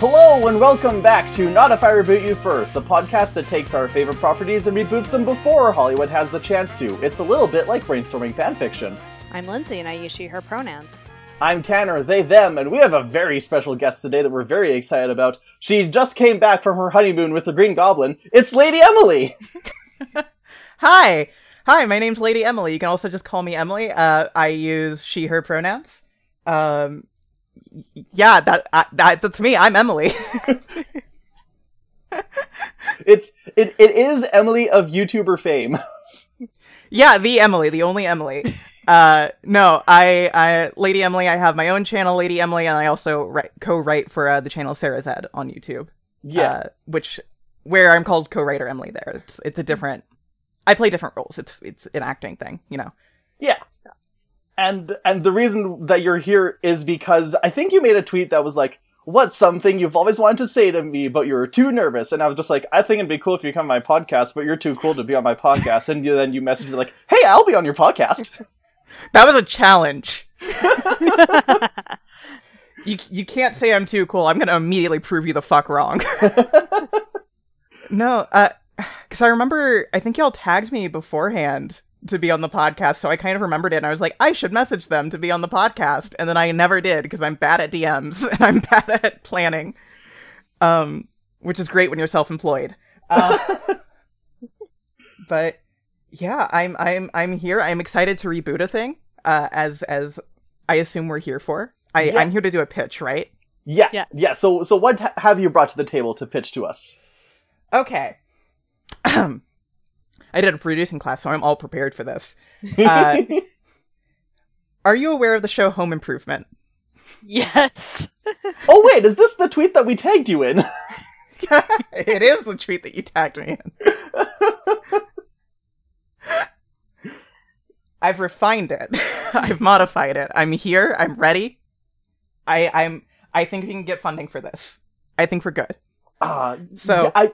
Hello and welcome back to Not If I Reboot You First, the podcast that takes our favorite properties and reboots them before Hollywood has the chance to. It's a little bit like brainstorming fanfiction. I'm Lindsay and I use she, her pronouns. I'm Tanner, they, them, and we have a very special guest today that we're very excited about. She just came back from her honeymoon with the Green Goblin. It's Lady Emily! Hi. Hi, my name's Lady Emily. You can also just call me Emily. Uh, I use she, her pronouns. Um, y- yeah, that, I, that that's me. I'm Emily. It's it, it is Emily of YouTuber fame. yeah, the Emily, the only Emily. Uh, no, I, I, Lady Emily. I have my own channel, Lady Emily, and I also write, co-write for uh, the channel Sarah Z on YouTube. Yeah. uh, which where I'm called co-writer Emily. There, it's it's a different. I play different roles. It's it's an acting thing, you know. Yeah. And and the reason that you're here is because I think you made a tweet that was like, "What's something you've always wanted to say to me, but you're too nervous?" And I was just like, "I think it'd be cool if you come on my podcast, but you're too cool to be on my podcast." And you, then you messaged me like, "Hey, I'll be on your podcast." That was a challenge. you you can't say I'm too cool. I'm gonna immediately prove you the fuck wrong. no, uh, because I remember I think y'all tagged me beforehand to be on the podcast, so I kind of remembered it, and I was like, I should message them to be on the podcast, and then I never did because I'm bad at DMs and I'm bad at planning. Um, which is great when you're self-employed. Uh, but yeah, I'm I'm I'm here. I'm excited to reboot a thing. Uh, as as I assume we're here for. I I'm here to do a pitch, right? yeah, Yes. yeah. So so what ha- have you brought to the table to pitch to us? Okay. I did a producing class, so I'm all prepared for this. Uh, Are you aware of the show Home Improvement? Yes. oh wait, is this the tweet that we tagged you in? it is the tweet that you tagged me in. I've refined it. I've modified it. I'm here. I'm ready. I I'm I think we can get funding for this. I think we're good. Uh, So- yeah, I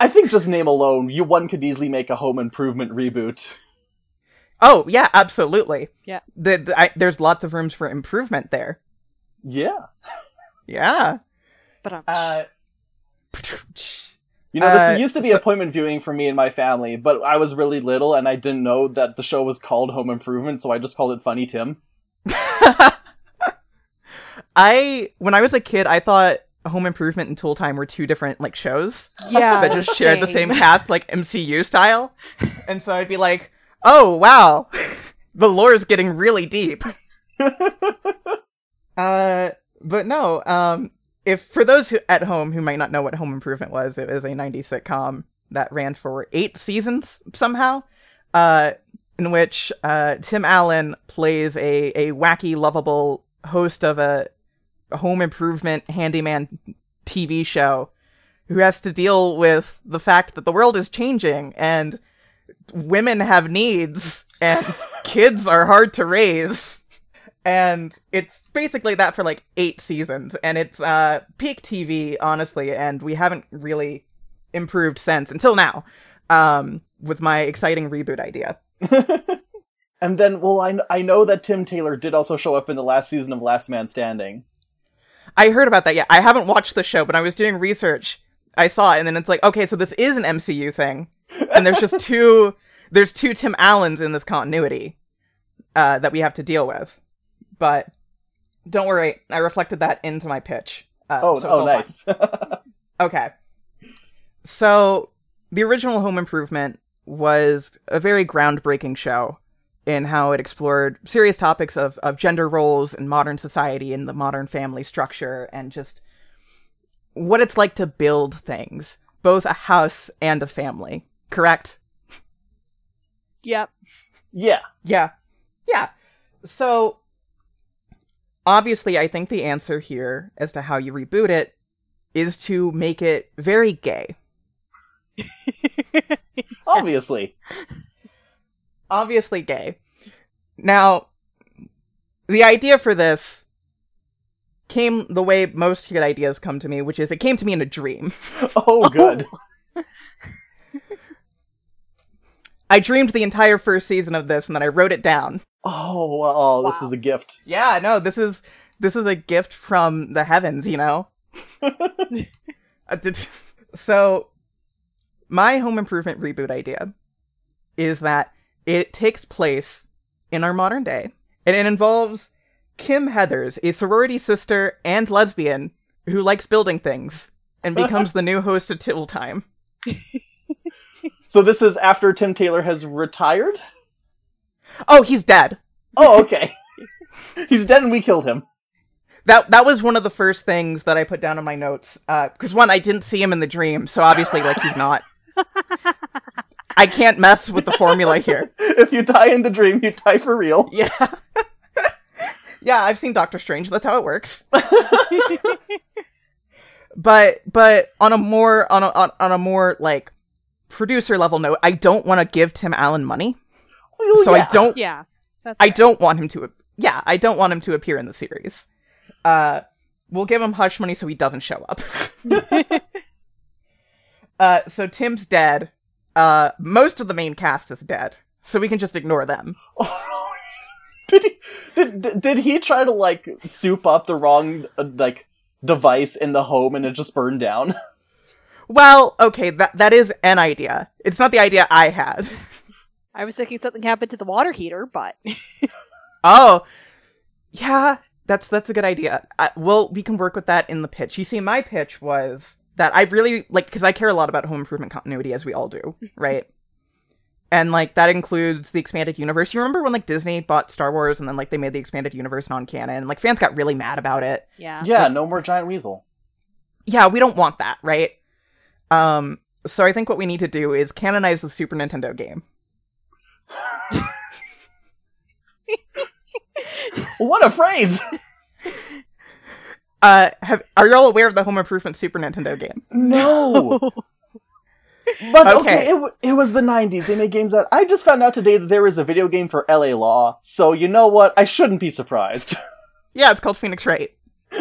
I think just name alone, you one could easily make a home improvement reboot. Oh yeah, absolutely. Yeah. The, the I, there's lots of rooms for improvement there. Yeah. Yeah. But um, Uh, You know, this Uh, used to be so- appointment viewing for me and my family, but I was really little and I didn't know that the show was called Home Improvement, so I just called it Funny Tim. I when I was a kid, I thought Home Improvement and Tool Time were two different like shows yeah, that just shared the same cast, like MCU style. And so I'd be like, "Oh wow, the lore is getting really deep." uh, but no. Um, if for those who, at home who might not know what Home Improvement was, it was a '90s sitcom that ran for eight seasons somehow. Uh, in which uh, Tim Allen plays a a wacky, lovable host of a home improvement handyman TV show who has to deal with the fact that the world is changing and women have needs and kids are hard to raise. And it's basically that for like eight seasons. And it's uh, peak TV, honestly. And we haven't really improved since until now um, with my exciting reboot idea. and then, well, I, I know that Tim Taylor did also show up in the last season of Last Man Standing. I heard about that. Yeah, I haven't watched the show, but I was doing research. I saw it, and then it's like, okay, so this is an MCU thing, and there's just two. There's two Tim Allens in this continuity uh, that we have to deal with. But don't worry, I reflected that into my pitch. Uh, Oh, so oh, nice. Okay. So, the original Home Improvement was a very groundbreaking show in how it explored serious topics of, of gender roles in modern society and the modern family structure and just what it's like to build things, both a house and a family. Correct? Yep. yeah. Yeah. Yeah. So obviously I think the answer here as to how you reboot it is to make it very gay. Obviously. Obviously gay. Now the idea for this came the way most good ideas come to me, which is it came to me in a dream. Oh, good. I dreamed the entire first season of this and then I wrote it down. Oh, oh, this Wow. is a gift. Yeah, no, this is this is a gift from the heavens, you know. So, my home improvement reboot idea is that it takes place in our modern day, and it involves Kim Heathers, a sorority sister and lesbian who likes building things, and becomes the new host of Tool Time. So this is after Tim Taylor has retired? Oh, he's dead. Oh, okay. He's dead and we killed him. That that was one of the first things that I put down in my notes. Uh, because one, I didn't see him in the dream, so obviously, like, he's not. I can't mess with the formula here. If you die in the dream, you die for real. Yeah. yeah, I've seen Doctor Strange. That's how it works. but but on a more on a on, on a more like producer level note, I don't want to give Tim Allen money. Well, so yeah. I don't Yeah. That's I fair. don't want him to yeah, I don't want him to appear in the series. Uh we'll give him hush money so he doesn't show up. uh so Tim's dead. Uh most of the main cast is dead. So we can just ignore them. did he did, did did he try to like soup up the wrong uh, like device in the home and it just burned down? Well, okay, that that is an idea. It's not the idea I had. I was thinking something happened to the water heater, but Oh, yeah, that's that's a good idea. I, well, we can work with that in the pitch. You see, my pitch was that I really like because I care a lot about home improvement continuity, as we all do, right? and like that includes the expanded universe. You remember when like Disney bought Star Wars and then like they made the expanded universe non-canon? Like fans got really mad about it. yeah. yeah, no more giant weasel. Yeah, we don't want that, right? Um, so I think what we need to do is canonize the Super Nintendo game. What a phrase! Uh, have are you all aware of the Home Improvement Super Nintendo game? No. But okay, Okay. it, it was the 90s. They made games that I just found out today that there is a video game for LA Law. So you know what? I shouldn't be surprised. Yeah, it's called Phoenix Wright.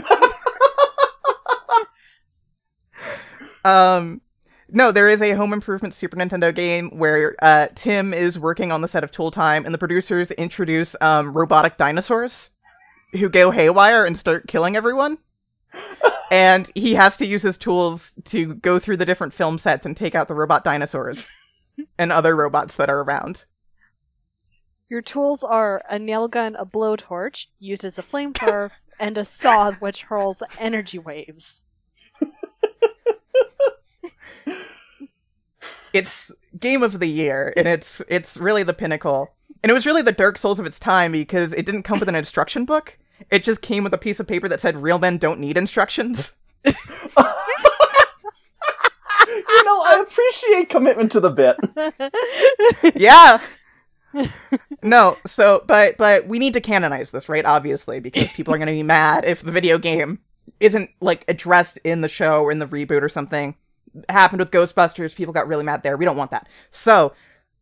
um, no, there is a Home Improvement Super Nintendo game where uh, Tim is working on the set of Tool Time, and the producers introduce um, robotic dinosaurs who go haywire and start killing everyone. And he has to use his tools to go through the different film sets and take out the robot dinosaurs and other robots that are around. Your tools are a nail gun, a blowtorch used as a flamethrower, and a saw which hurls energy waves. it's game of the year and it's it's really the pinnacle and it was really the dark souls of its time because it didn't come with an instruction book it just came with a piece of paper that said real men don't need instructions. You know, I appreciate commitment to the bit. yeah. No so but but we need to canonize this right obviously because people are going to be mad if the video game isn't like addressed in the show or in the reboot or something. Happened with ghostbusters people got really mad there. We don't want that. So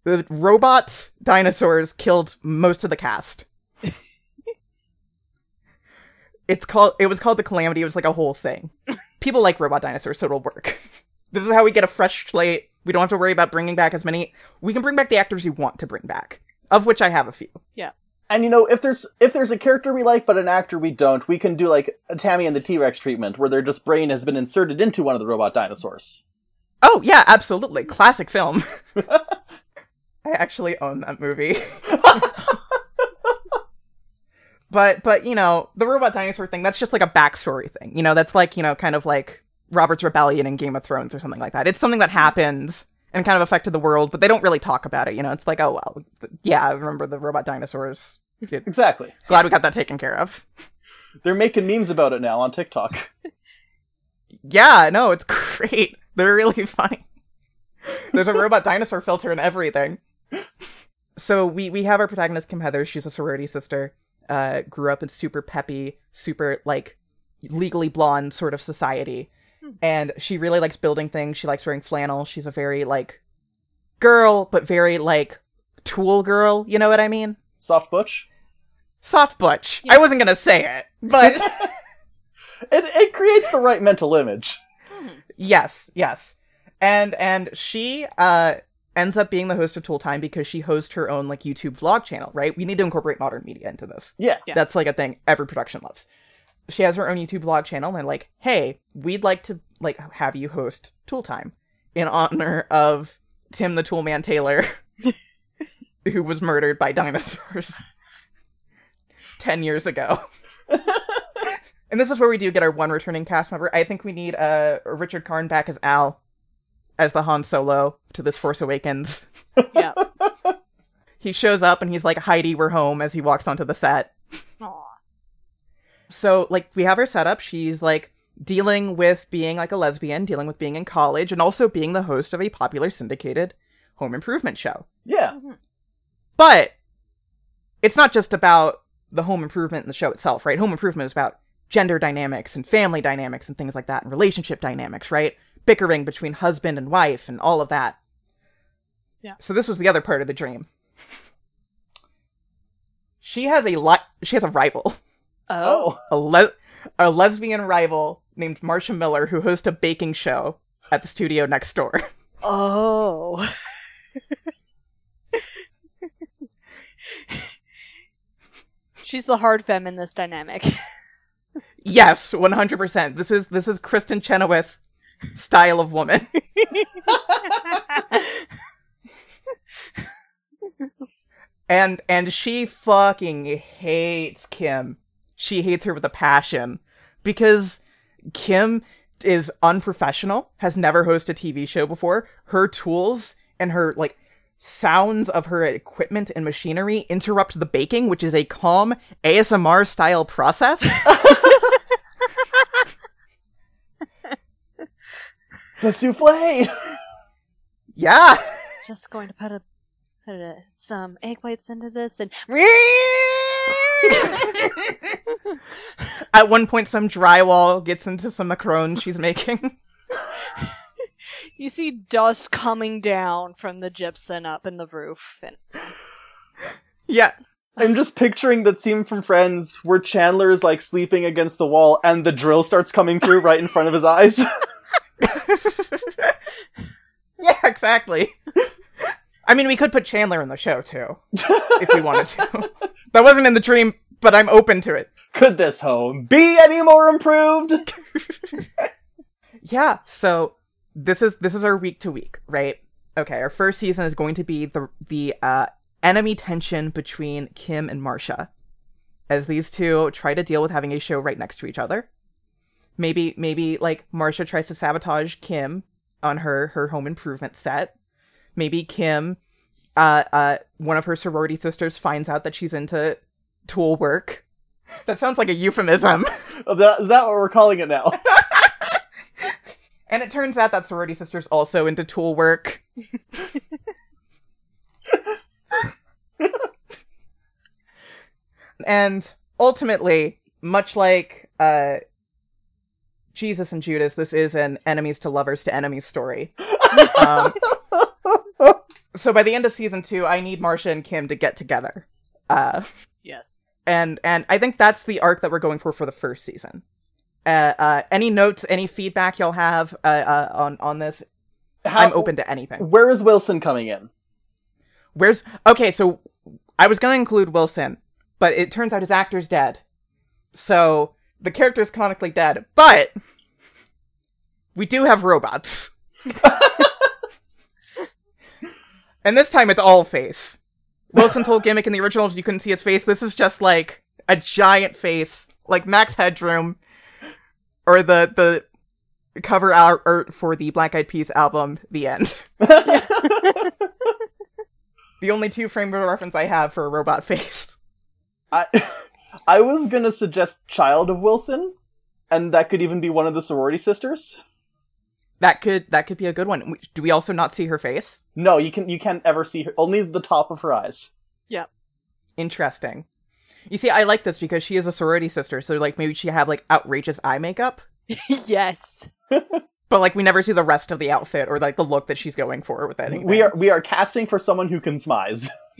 the robots dinosaurs killed most of the cast it's called it was called the calamity. It was like a whole thing. People like robot dinosaurs so it'll work. This is how we get a fresh slate. We don't have to worry about bringing back as many. We can bring back the actors you want to bring back of which i have a few. Yeah. And you know, if there's if there's a character we like but an actor we don't, we can do like a Tammy and the T-Rex treatment where their just brain has been inserted into one of the robot dinosaurs. oh yeah absolutely. Classic film. I actually own that movie but but you know the robot dinosaur thing that's just like a backstory thing you know that's like you know kind of like robert's rebellion in game of thrones or something like that. It's something that happens and kind of affected the world but they don't really talk about it you know it's like oh well yeah i remember the robot dinosaurs. Exactly. glad we got that taken care of. They're making memes about it now on TikTok. yeah no it's great. They're really funny. There's a robot dinosaur filter and everything. So we we have our protagonist kim heather. She's a sorority sister uh grew up in super peppy super like legally blonde sort of society. And she really likes building things. She likes wearing flannel. She's a very like girl but very like tool girl. You know what i mean? Soft Butch. soft butch. I wasn't gonna say it but It it creates the right mental image. Yes, yes. And and she uh ends up being the host of Tool Time because she hosts her own like YouTube vlog channel, right? We need to incorporate modern media into this. Yeah. Yeah. That's like a thing every production loves. she has her own YouTube vlog channel, and like, "Hey, we'd like to like have you host Tool Time in honor of Tim the Toolman Taylor, who was murdered by dinosaurs ten years ago." and this is where we do get our one returning cast member. I think we need uh, Richard Karn back as Al, as the Han Solo to this Force Awakens. Yeah. He shows up and he's like, Heidi, we're home, as he walks onto the set. Aw. So, like, we have her set up. She's like dealing with being like a lesbian, dealing with being in college, and also being the host of a popular syndicated home improvement show. Yeah. Mm-hmm. But it's not just about the home improvement and the show itself, right? Home improvement is about gender dynamics and family dynamics and things like that, and relationship dynamics, right? Bickering between husband and wife and all of that. Yeah. So this was the other part of the dream. She has a li- she has a rival, Oh. Oh. a le- a lesbian rival named Marsha Miller who hosts a baking show at the studio next door. Oh. She's the hard femme in this dynamic. yes, 100%. This is this is Kristin Chenoweth style of woman. and and she fucking hates Kim. She hates her with a passion because Kim is unprofessional, has never hosted a TV show before. Her tools and her like sounds of her equipment and machinery interrupt the baking, which is a calm ASMR style process. The souffle. yeah. Just going to put a put a, some egg whites into this and At one point, some drywall gets into some macarons she's making. you see dust coming down from the gypsum up in the roof and yeah. I'm just picturing that scene from Friends where Chandler is like sleeping against the wall and the drill starts coming through right in front of his eyes. Yeah, exactly. I mean, we could put Chandler in the show too, if we wanted to. that wasn't in the dream, but I'm open to it. Could this home be any more improved? Yeah, so this is this is our week to week, right? Okay, our first season is going to be the the uh, enemy tension between Kim and Marsha, as these two try to deal with having a show right next to each other. Maybe maybe like Marsha tries to sabotage Kim on her her home improvement set. Maybe Kim, uh, uh, one of her sorority sisters finds out that she's into tool work. That sounds like a euphemism. Is that- Is that what we're calling it now? And it turns out that sorority sister's also into tool work. and ultimately, much like uh, Jesus and Judas, this is an enemies to lovers to enemies story. um, so by the end of season two, I need Marcia and Kim to get together. Uh, yes. and and I think that's the arc that we're going for for the first season. Uh, uh, any notes, any feedback y'all have uh, uh, on on this? How- I'm open to anything. Where is Wilson coming in? Where's okay? So I was gonna include Wilson, but it turns out his actor's dead, so the character is canonically dead. But we do have robots, and this time it's all face. Wilson told gimmick in the originals you couldn't see his face. This is just like a giant face, like Max Headroom, or the the cover art for the Black Eyed Peas album, The End. The only two frame of reference I have for a robot face. I I was gonna suggest Child of Wilson, and that could even be one of the sorority sisters. That could that could be a good one. Do we also not see her face? No, you can you can't ever see her. Only the top of her eyes. Yeah. Interesting. You see, I like this because she is a sorority sister, so like maybe she have like outrageous eye makeup, yes. but like we never see the rest of the outfit or like the look that she's going for with anything. We are we are casting for someone who can smize.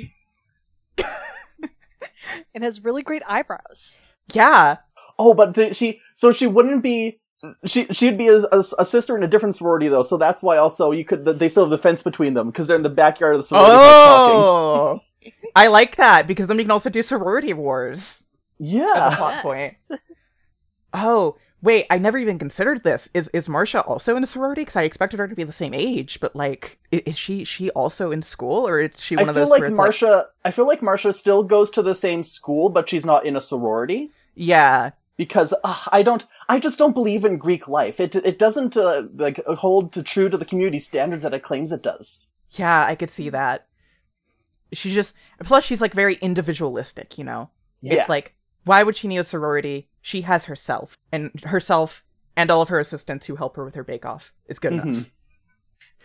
And has really great eyebrows. yeah, Oh, but th- she so she wouldn't be. She she'd be a, a, a sister in a different sorority though, so that's why also you could they still have the fence between them because they're in the backyard of the sorority. Oh, I like that because then we can also do sorority wars as a Yeah, plot point. Oh, wait, I never even considered this. Is is Marcia also in a sorority? Because I expected her to be the same age, but like, is she she also in school, or is she I one of feel those like Marcia. I feel like Marcia still goes to the same school, but she's not in a sorority yeah, because uh, I don't. I just don't believe in Greek life. It it doesn't uh, like hold to true to the community standards that it claims it does. yeah, I could see that. She just plus she's like very individualistic, you know. Yeah. It's like why would she need a sorority? She has herself, and herself and all of her assistants who help her with her bake off is good enough. Mhm.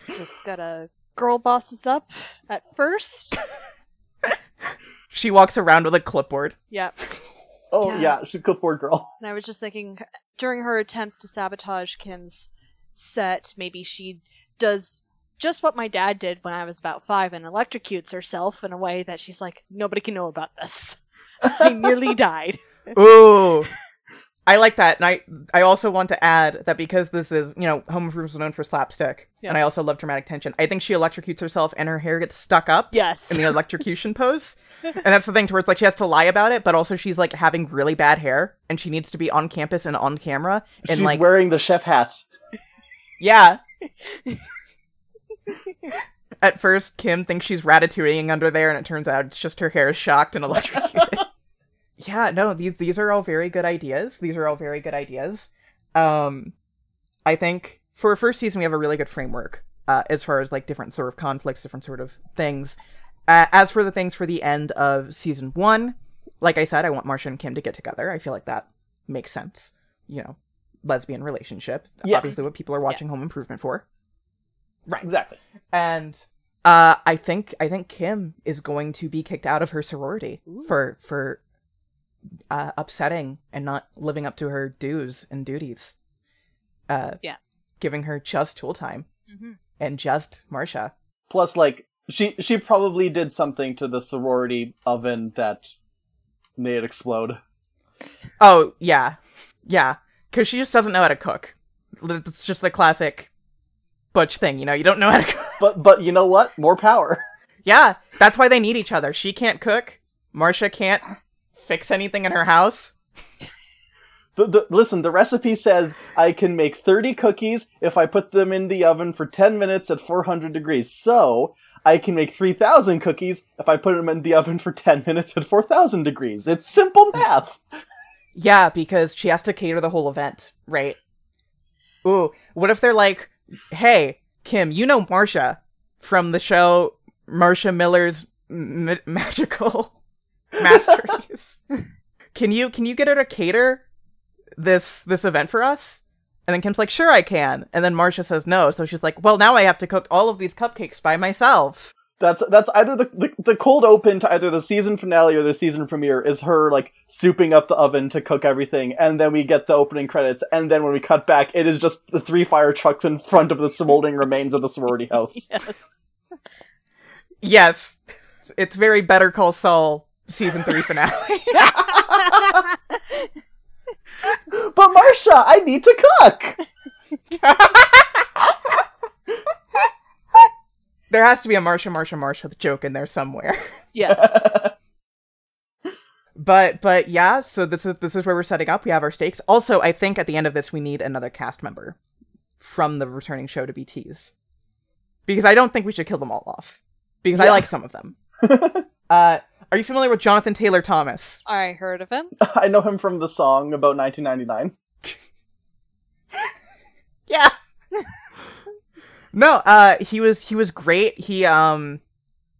Just gotta girl bosses up at first. She walks around with a clipboard. Yep. Oh Yeah. yeah, she's a clipboard girl. And I was just thinking, during her attempts to sabotage Kim's set, maybe she does just what my dad did when I was about five and electrocutes herself in a way that she's like, nobody can know about this. I nearly died. Ooh. I like that. And I I also want to add that because this is, you know, Home Improvement is known for slapstick, Yeah. and I also love dramatic tension. I think she electrocutes herself and her hair gets stuck up Yes. in the electrocution pose. And that's the thing to where it's like she has to lie about it, but also she's like having really bad hair and she needs to be on campus and on camera. And she's like wearing the chef hat. Yeah. At first, Kim thinks she's ratatouilleing under there, and it turns out it's just her hair is shocked and electrocuted. yeah, no, these these are all very good ideas. These are all very good ideas. Um, I think for a first season, we have a really good framework uh, as far as like different sort of conflicts, different sort of things. Uh, as for the things for the end of season one, like I said, I want Marcia and Kim to get together. I feel like that makes sense. You know, lesbian relationship. Yeah. Obviously, what people are watching Home Improvement for. Right. Exactly. And uh, I think I think Kim is going to be kicked out of her sorority for for uh, upsetting and not living up to her dues and duties. Uh, Yeah. giving her just tool time Mhm. and just Marcia. Plus, like she she probably did something to the sorority oven that made it explode. Oh yeah, yeah, because she just doesn't know how to cook. It's just the classic butch thing, you know. You don't know how to cook. But but you know what? More power. Yeah, that's why they need each other. She can't cook. Marcia can't fix anything in her house. The, the, listen, the recipe says I can make 30 cookies if I put them in the oven for 10 minutes at 400 degrees. So, I can make 3,000 cookies if I put them in the oven for 10 minutes at 4,000 degrees. It's simple math. Yeah, because she has to cater the whole event, right? Ooh, what if they're like, "Hey, Kim, you know Marcia from the show Marcia Miller's M- Magical Masteries. can you can you get her to cater this this event for us?" And then Kim's like, "Sure, I can." And then Marcia says no, so she's like, "Well, now I have to cook all of these cupcakes by myself." That's that's either the, the the cold open to either the season finale or the season premiere is her like souping up the oven to cook everything, and then we get the opening credits, and then when we cut back, it is just the three fire trucks in front of the smoldering remains of the sorority house. Yes. Yes, it's very Better Call Saul season three finale. But Marsha, I need to cook. There has to be a Marcia, Marcia, Marcia joke in there somewhere. yes. But but yeah, so this is this is where we're setting up. We have our stakes. Also, I think at the end of this we need another cast member from the returning show to be teased. Because I don't think we should kill them all off. Because I like some of them. uh are you familiar with Jonathan Taylor Thomas? I heard of him. I know him from the song about 1999. Yeah. No, uh he was he was great. He um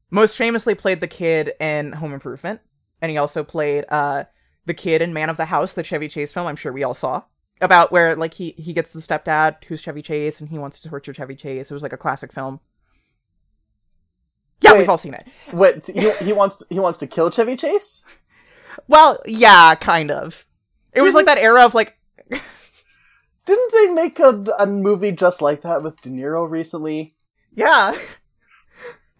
most famously played the kid in Home Improvement and he also played uh the kid in Man of the House, the Chevy Chase film I'm sure we all saw. About where like he he gets the stepdad who's Chevy Chase and he wants to torture Chevy Chase. It was like a classic film. Yeah, Wait. we've all seen it. What he, he wants to, he wants to kill Chevy Chase? Well, yeah, kind of. It was like that era of like Didn't they make a, a movie just like that with De Niro recently? Yeah.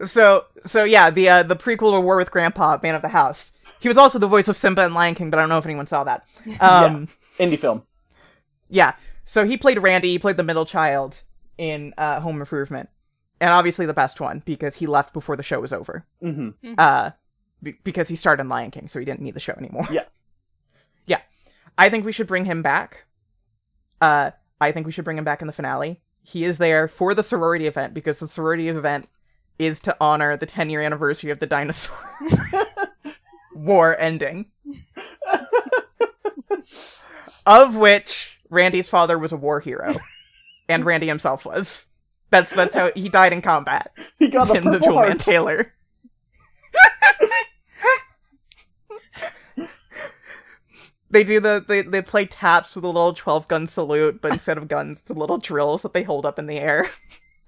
So so yeah, the uh, the prequel to War with Grandpa, Man of the House. He was also the voice of Simba and Lion King, but I don't know if anyone saw that. Um, Indie film. yeah. So he played Randy. He played the middle child in uh, Home Improvement, and obviously the best one because he left before the show was over. hmm Uh, be- because he starred in Lion King, so he didn't need the show anymore. Yeah. yeah. I think we should bring him back. Uh, I think we should bring him back in the finale. He is there for the sorority event because the sorority event is to honor the 10 year anniversary of the dinosaur war ending. of which Randy's father was a war hero, and Randy himself was. That's that's how he died in combat. He got Tim the Toolman heart. Taylor. they do the they, they play taps with a little 12 gun salute, but instead of guns, the little drills that they hold up in the air.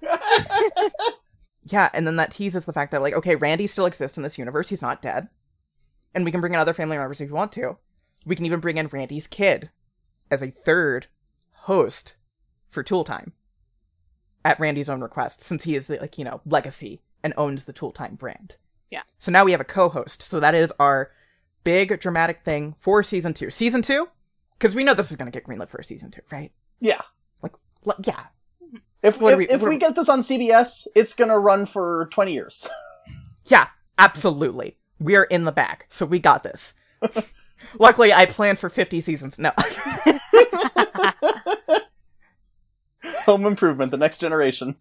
yeah, and then that teases the fact that like, okay, Randy still exists in this universe, he's not dead. And we can bring in other family members if we want to. We can even bring in Randy's kid as a third host for Tool Time at Randy's own request, since he is the like, you know, legacy and owns the Tool Time brand. Yeah. So now we have a co-host. So that is our big dramatic thing for season two. Season two? Because we know this is gonna get greenlit for season two, right? Yeah. Like, l- yeah. If What if, we- if we get this on CBS, it's gonna run for twenty years. Yeah, absolutely. We are in the bag, so we got this. Luckily, I planned for 50 seasons. No. Home Improvement, the next generation.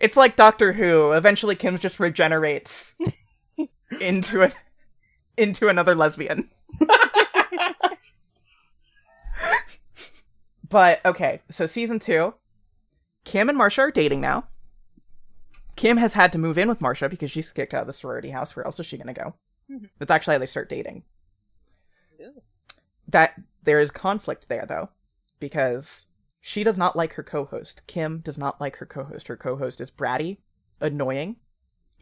it's like Doctor Who. Eventually, Kim just regenerates into a into another lesbian. but okay, so season two, Kim and Marsha are dating now. Kim has had to move in with Marsha because she's kicked out of the sorority house. Where else is she going to go? Mhm. That's actually how they start dating. Ooh. That there is conflict there though, because she does not like her co-host. Kim does not like her co-host. Her co-host is bratty, annoying,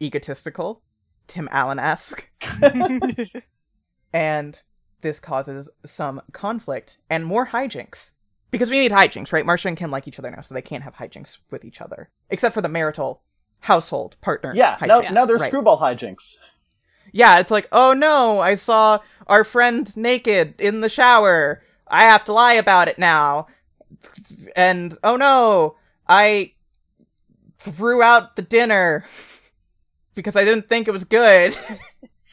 egotistical, Tim Allen-esque, and this causes some conflict and more hijinks. Because we need hijinks, right? Marsha and Kim like each other now, so they can't have hijinks with each other. Except for the marital household partner. Yeah, now, hijinks. now there's Right. screwball hijinks. Yeah, it's like, oh no, I saw our friend naked in the shower. I have to lie about it now. And oh no, I threw out the dinner because I didn't think it was good.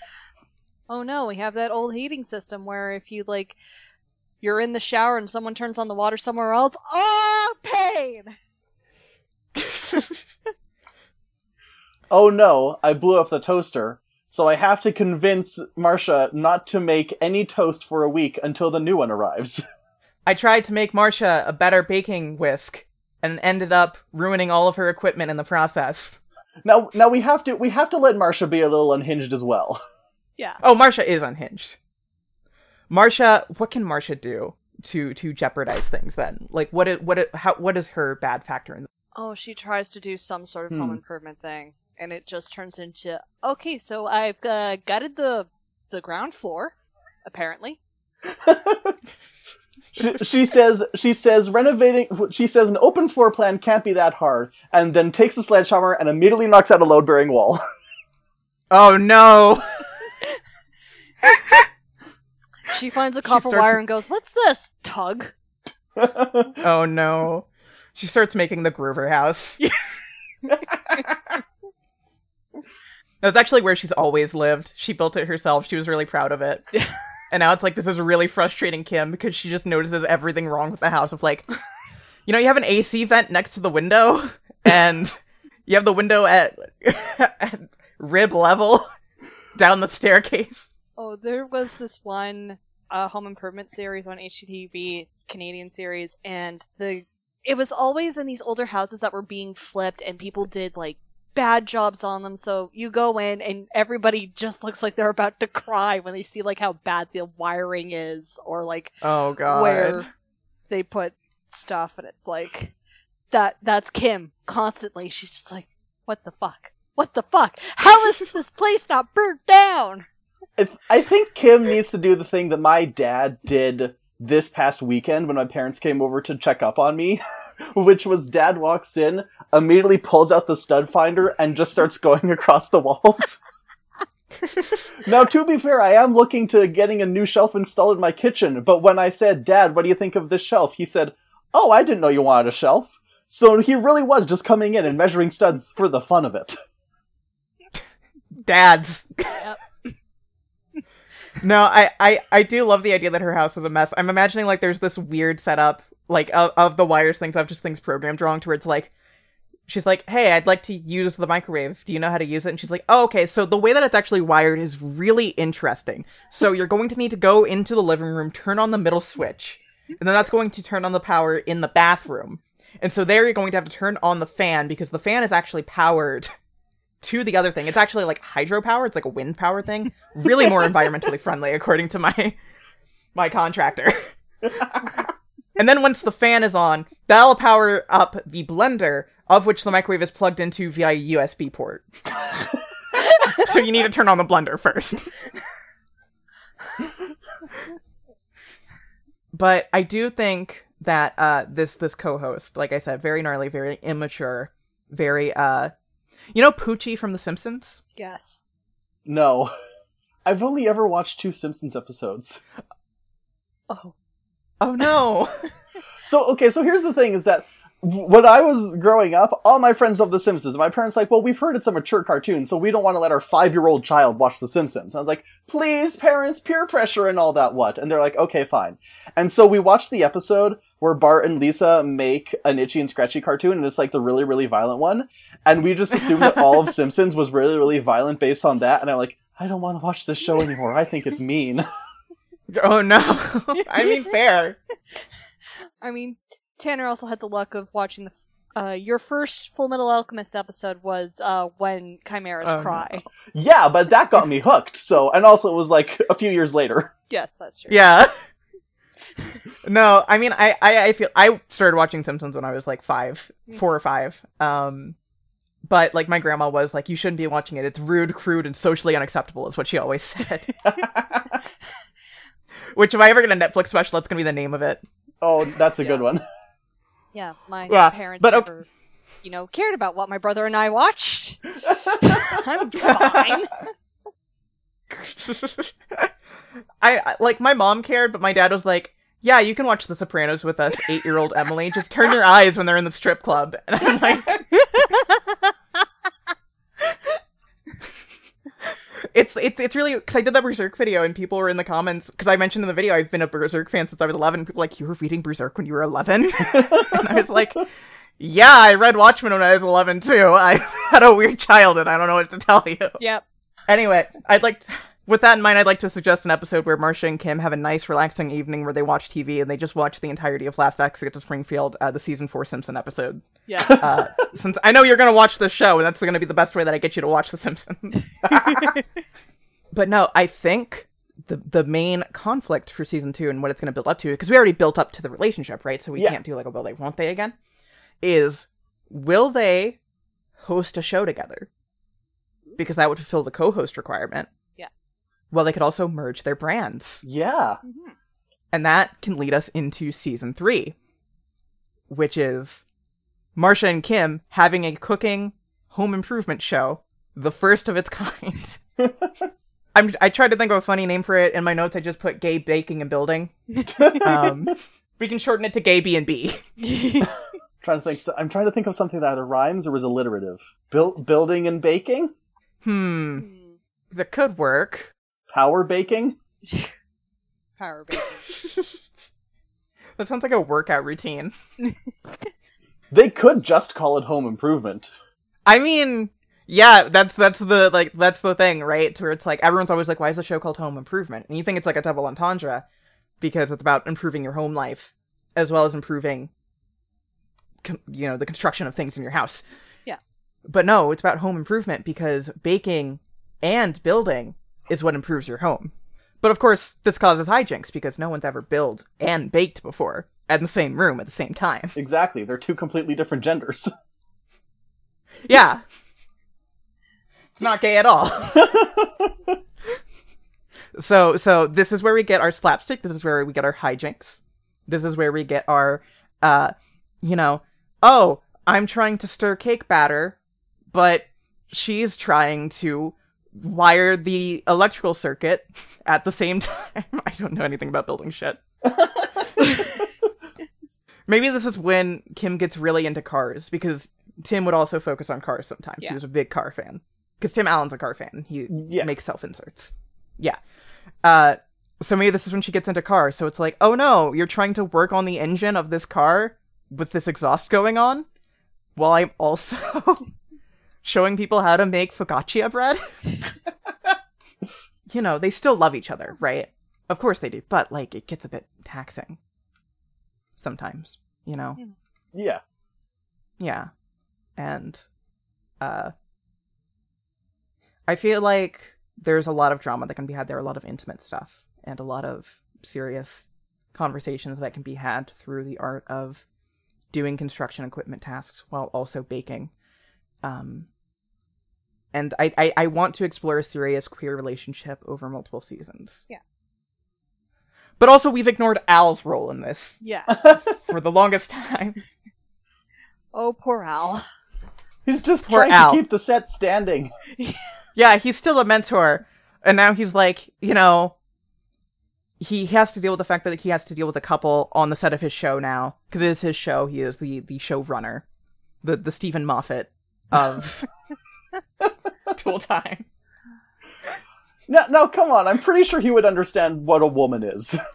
oh no, we have that old heating system where if you like you're in the shower and someone turns on the water somewhere else, oh pain. Oh no, I blew up the toaster. So I have to convince Marcia not to make any toast for a week until the new one arrives. I tried to make Marcia a better baking whisk and ended up ruining all of her equipment in the process. Now now we have to we have to let Marcia be a little unhinged as well. Yeah. Oh, Marcia is unhinged. Marcia, what can Marcia do to to jeopardize things then? Like what it, what it, how what is her bad factor in Oh, she tries to do some sort of home Hmm. improvement thing, and it just turns into okay. So I've uh, gutted the the ground floor, apparently. she, she says she says renovating she says an open floor plan can't be that hard and then takes a sledgehammer and immediately knocks out a load bearing wall. Oh no. She finds a copper starts- wire and goes, "What's this?" Tug. oh no. She starts making the Groover house. That's actually where she's always lived. She built it herself. She was really proud of it. And now it's like this is really frustrating Kim because she just notices everything wrong with the house of like you know, you have an AC vent next to the window and you have the window at, at rib level down the staircase. Oh, there was this one uh, home improvement series on HGTV, Canadian series, and the it was always in these older houses that were being flipped, and people did like bad jobs on them. So you go in, and everybody just looks like they're about to cry when they see like how bad the wiring is, or like Oh god. where they put stuff, and it's like that. That's Kim constantly. She's just like, "What the fuck? What the fuck? How is this place not burnt down?" I, I think Kim needs to do the thing that my dad did this past weekend when my parents came over to check up on me, which was dad walks in, immediately pulls out the stud finder, and just starts going across the walls. now, to be fair, I am looking to getting a new shelf installed in my kitchen, but when I said, Dad, what do you think of this shelf? He said, Oh, I didn't know you wanted a shelf. So he really was just coming in and measuring studs for the fun of it. Dads. No, I, I I do love the idea that her house is a mess. I'm imagining like there's this weird setup like of, of the wires things of just things programmed wrong to where it's like she's like, "Hey, I'd like to use the microwave. Do you know how to use it?" And she's like, "Oh, okay. So the way that it's actually wired is really interesting. So you're going to need to go into the living room, turn on the middle switch, and then that's going to turn on the power in the bathroom. And so there you're going to have to turn on the fan because the fan is actually powered to the other thing. It's actually like hydropower. It's like a wind power thing. Really more environmentally friendly, according to my my contractor. and then once the fan is on, that'll power up the blender, of which the microwave is plugged into via USB port. so you need to turn on the blender first. but I do think that uh, this this co-host, like I said, very gnarly, very immature, very uh, you know Poochie from The Simpsons. Yes. No. I've only ever watched two Simpsons episodes. Oh. Oh no. So okay, so here's the thing: is that when I was growing up, all my friends loved The Simpsons. My parents like, well, we've heard it's a mature cartoon, so we don't want to let our five-year-old child watch The Simpsons. And I was like, please, parents, peer pressure and all that. What? And they're like, okay, fine. And so we watched the episode where Bart and Lisa make an itchy and scratchy cartoon, and it's like the really, really violent one. And we just assumed that all of Simpsons was really, really violent based on that. And I'm like, I don't want to watch this show anymore. I think it's mean. oh no. I mean, fair. I mean, Tanner also had the luck of watching the. Uh, your first Full Metal Alchemist episode was uh, when chimeras Oh, no. cry. yeah, but that got me hooked. So, and also it was like a few years later. Yes, that's true. Yeah. no, I mean, I, I, I feel I started watching Simpsons when I was like five, four or five. Um, but like my grandma was like, "You shouldn't be watching it. It's rude, crude, and socially unacceptable." Is what she always said. Which, if I ever get a Netflix special, that's gonna be the name of it. Oh, that's a good one. Yeah, my Yeah, parents but okay- you know, cared about what my brother and I watched. I'm fine. I, I like my mom cared, but my dad was like, "Yeah, you can watch The Sopranos with us, eight-year-old Emily. Just turn your eyes when they're in the strip club." And I'm like, it's it's it's really because I did that Berserk video and people were in the comments because I mentioned in the video I've been a Berserk fan since I was 11. People were like, "You were reading Berserk when you were 11," and I was like. Yeah, I read Watchmen when I was 11 too. I had a weird childhood. I don't know what to tell you. yep. Anyway, I'd like to, with that in mind, I'd like to suggest an episode where Marcia and Kim have a nice, relaxing evening where they watch TV and they just watch the entirety of Last Exit to Springfield, uh, the season four Simpson episode. Yeah. Uh, since I know you're gonna watch the show, and that's gonna be the best way that I get you to watch The Simpsons. but no, I think the the main conflict for season two and what it's gonna build up to, because we already built up to the relationship, right? So we Yeah. can't do like a will they, won't they again. Is will they host a show together? Because that would fulfill the co-host requirement. Yeah. Well, they could also merge their brands. Yeah. And that can lead us into season three, which is Marsha and Kim having a cooking home improvement show, the first of its kind. I'm, I tried to think of a funny name for it. In my notes, I just put gay baking and building. Um, we can shorten it to gay B and B. trying to think. I'm trying to think of something that either rhymes or was alliterative. Built, building and baking, Hmm, Hmm. that could work. Power baking. Power baby. That sounds like a workout routine. They could just call it home improvement. I mean, yeah, that's that's the like that's the thing, right? To where it's like everyone's always like, why is the show called Home Improvement? And you think it's like a double entendre because it's about improving your home life as well as improving, you know, the construction of things in your house. Yeah. But no, it's about home improvement because baking and building is what improves your home. But of course, this causes hijinks because no one's ever built and baked before at the same room at the same time. Exactly. They're two completely different genders. Yeah. It's not gay at all. so so this is where we get our slapstick, this is where we get our hijinks. This is where we get our uh you know, oh, I'm trying to stir cake batter, but she's trying to wire the electrical circuit at the same time. I don't know anything about building shit. Maybe this is when Kim gets really into cars because Tim would also focus on cars sometimes. Yeah. He was a big car fan. Because Tim Allen's a car fan. He Yeah. makes self inserts. Yeah. Uh, so maybe this is when she gets into cars. So it's like, oh no, you're trying to work on the engine of this car with this exhaust going on, while I'm also showing people how to make focaccia bread. you know, they still love each other, right? Of course they do, but like it gets a bit taxing sometimes, you know. Yeah. Yeah. And uh I feel like there's a lot of drama that can be had there, a lot of intimate stuff and a lot of serious conversations that can be had through the art of doing construction equipment tasks while also baking. Um and I, I, I want to explore a serious queer relationship over multiple seasons. Yeah. But also we've ignored Al's role in this Yes. for the longest time. oh, poor Al. He's just Poor trying Al. to keep the set standing. Yeah, he's still a mentor, and now he's like, you know, he has to deal with the fact that he has to deal with a couple on the set of his show now because it is his show. He is the the showrunner, the the Steven Moffat of Tool Time. No, no, come on. I'm pretty sure he would understand what a woman is.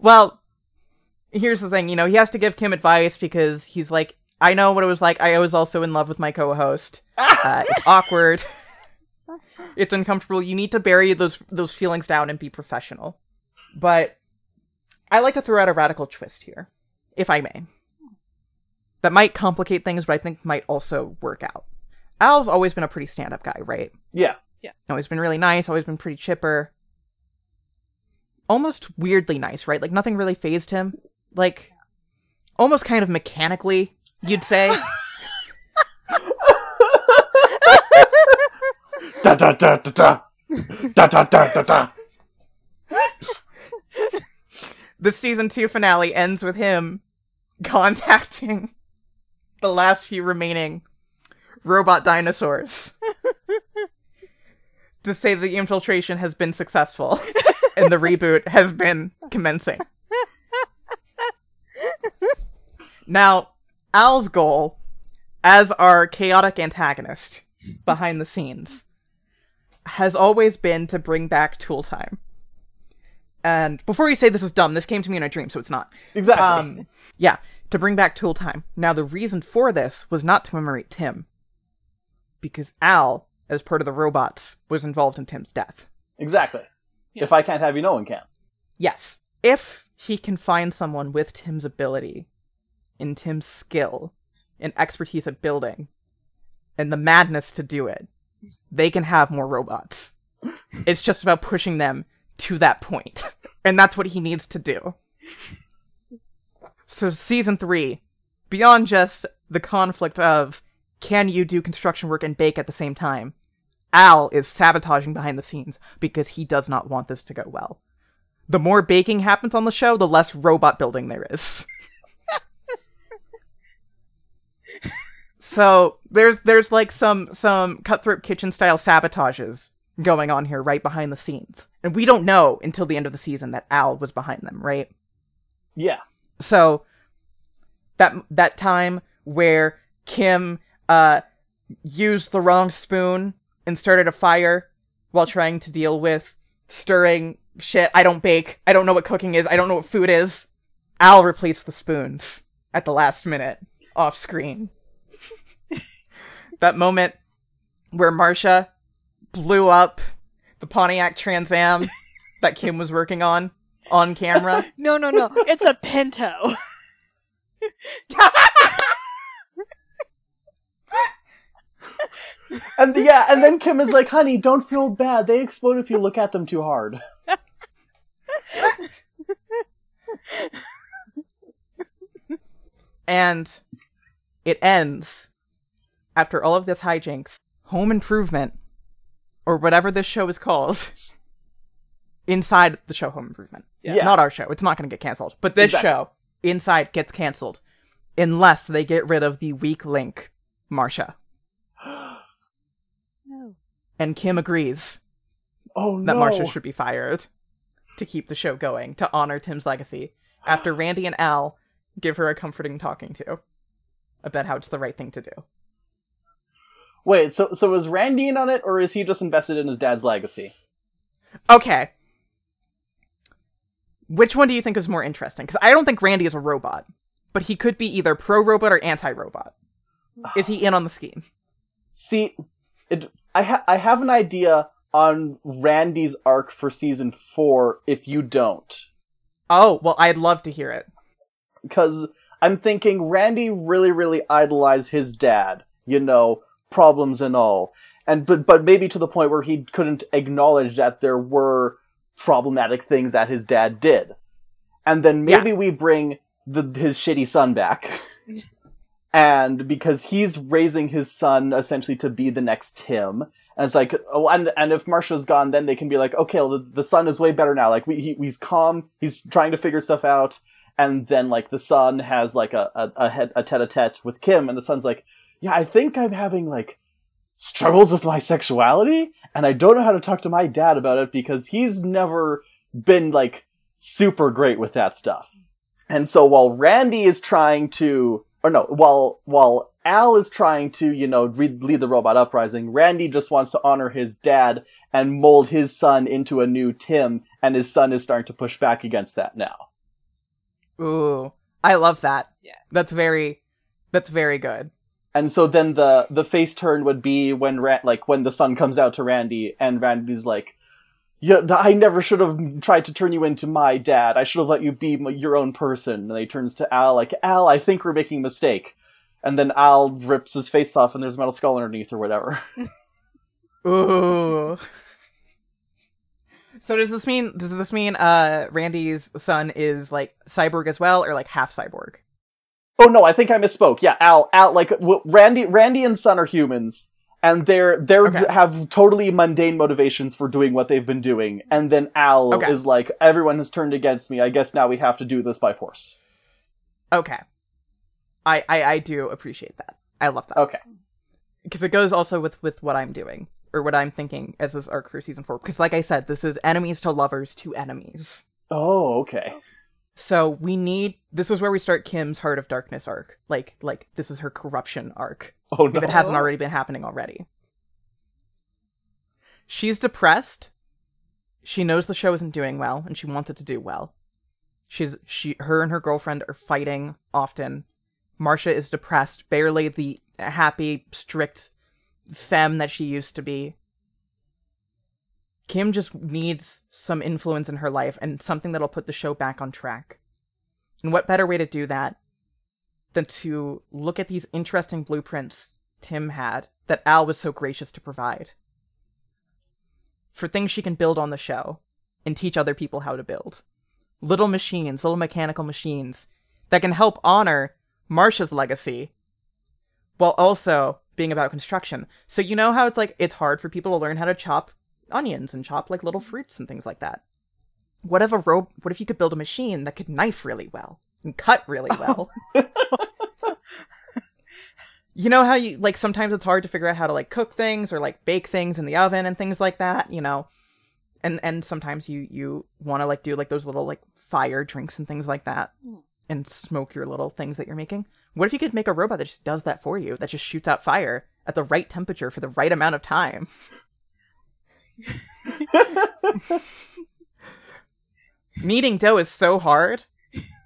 Well, here's the thing, you know, he has to give Kim advice because he's like, I know what it was like. I was also in love with my co-host. Uh, it's awkward. It's uncomfortable. You need to bury those those feelings down and be professional. But I like to throw out a radical twist here, if I may. That might complicate things, but I think might also work out. Al's always been a pretty stand-up guy, right? yeah. Yeah. Always been really nice, always been pretty chipper. Almost weirdly nice, right? Like nothing really phased him. Like almost kind of mechanically, you'd say. Da da da da da. Da da da da da. the season 2 finale ends with him contacting the last few remaining robot dinosaurs to say the infiltration has been successful and the reboot has been commencing. Now, Al's goal, as our chaotic antagonist behind the scenes, has always been to bring back Tool Time. And before you say this is dumb, this came to me in a dream, so it's not. Exactly. Um, yeah, to bring back Tool Time. Now, the reason for this was not to commemorate Tim, because Al, as part of the robots, was involved in Tim's death. exactly. Yeah. If I can't have you, no one can. Yes. If he can find someone with Tim's ability, and Tim's skill, and expertise at building, and the madness to do it, they can have more robots. It's just about pushing them to that point. And that's what he needs to do. So, season three, beyond just the conflict of can you do construction work and bake at the same time, Al is sabotaging behind the scenes because he does not want this to go well. The more baking happens on the show, the less robot building there is. so there's there's like some some cutthroat kitchen style sabotages going on here right behind the scenes. And we don't know until the end of the season that Al was behind them, right? Yeah. So that that time where Kim uh used the wrong spoon and started a fire while trying to deal with stirring shit. I don't bake. I don't know what cooking is. I don't know what food is. I'll replace the spoons at the last minute off screen. that moment where Marsha blew up the Pontiac Trans Am that Kim was working on on camera. No, no, no. It's a Pinto. And yeah, and then Kim is like, "Honey, don't feel bad. They explode if you look at them too hard." And it ends after all of this hijinks. Home Improvement, or whatever this show is called, inside the show Home Improvement. Yeah. Not our show. It's not going to get canceled. But this Exactly. show, inside, gets canceled unless they get rid of the weak link, Marsha. No. And Kim agrees Oh that no! Marsha should be fired to keep the show going, to honor Tim's legacy, after Randy and Al give her a comforting talking to about how it's the right thing to do. Wait, so so is Randy in on it, or is he just invested in his dad's legacy? Okay. Which one do you think is more interesting? Because I don't think Randy is a robot, but he could be either pro robot or anti robot. Is he in on the scheme? See, it, I ha- I have an idea on Randy's arc for season four. If you don't, Oh, well, I'd love to hear it. because I'm thinking Randy really, really idolized his dad. You know, problems and all, and but but maybe to the point where he couldn't acknowledge that there were problematic things that his dad did, and then Yeah. maybe we bring the his shitty son back. And because he's raising his son essentially to be the next Tim, and it's like, oh, and and if Marsha's gone, then they can be like, okay, well, the, the son is way better now. Like, we, he, he's calm, he's trying to figure stuff out, and then like the son has like a a a, head, a tete-a-tete with Kim, and the son's like, yeah, I think I'm having like struggles with my sexuality, and I don't know how to talk to my dad about it because he's never been like super great with that stuff. And so while Randy is trying to, or no, while while Al is trying to, you know, lead, lead the robot uprising, Randy just wants to honor his dad and mold his son into a new Tim, and his son is starting to push back against that now. Ooh, I love that. Yes. That's very, that's very good. And so then the the face turn would be when Ra- like when the sun comes out to Randy, and Randy's like, "Yeah, I never should have tried to turn you into my dad. I should have let you be m- your own person." And he turns to Al like, "Al, I think we're making a mistake." And then Al rips his face off, and there's a metal skull underneath or whatever. Ooh. So does this mean does this mean uh Randy's son is like cyborg as well or like half cyborg? Oh no, I think I misspoke. Yeah, Al, Al, like w- Randy, Randy and son are humans. And they're they're Okay. have totally mundane motivations for doing what they've been doing, and then Al Okay. is like, everyone has turned against me. I guess now we have to do this by force. Okay. I I, I do appreciate that. I love that. Okay. Because it goes also with with what I'm doing or what I'm thinking as this arc for season 4 because like I said this is enemies to lovers to enemies. Oh, okay. So we need this is where we start Kim's Heart of Darkness arc. Like like this is her corruption arc. Oh no. if it hasn't already been happening already. She's depressed. She knows the show isn't doing well and she wants it to do well. She's she her and her girlfriend are fighting often. Marcia is depressed, barely the happy, strict femme that she used to be. Kim just needs some influence in her life and something that'll put the show back on track. And what better way to do that than to look at these interesting blueprints Tim had that Al was so gracious to provide for things she can build on the show and teach other people how to build. Little machines, little mechanical machines that can help honor Marcia's legacy while also being about construction. So you know how it's like it's hard for people to learn how to chop onions and chop like little fruits and things like that. What if a rope what if you could build a machine that could knife really well and cut really oh. well? you know how you like sometimes it's hard to figure out how to like cook things or like bake things in the oven and things like that, you know. And and sometimes you you want to like do like those little like fire drinks and things like that hmm. and smoke your little things that you're making. What if you could make a robot that just does that for you, that just shoots out fire at the right temperature for the right amount of time? Kneading dough is so hard.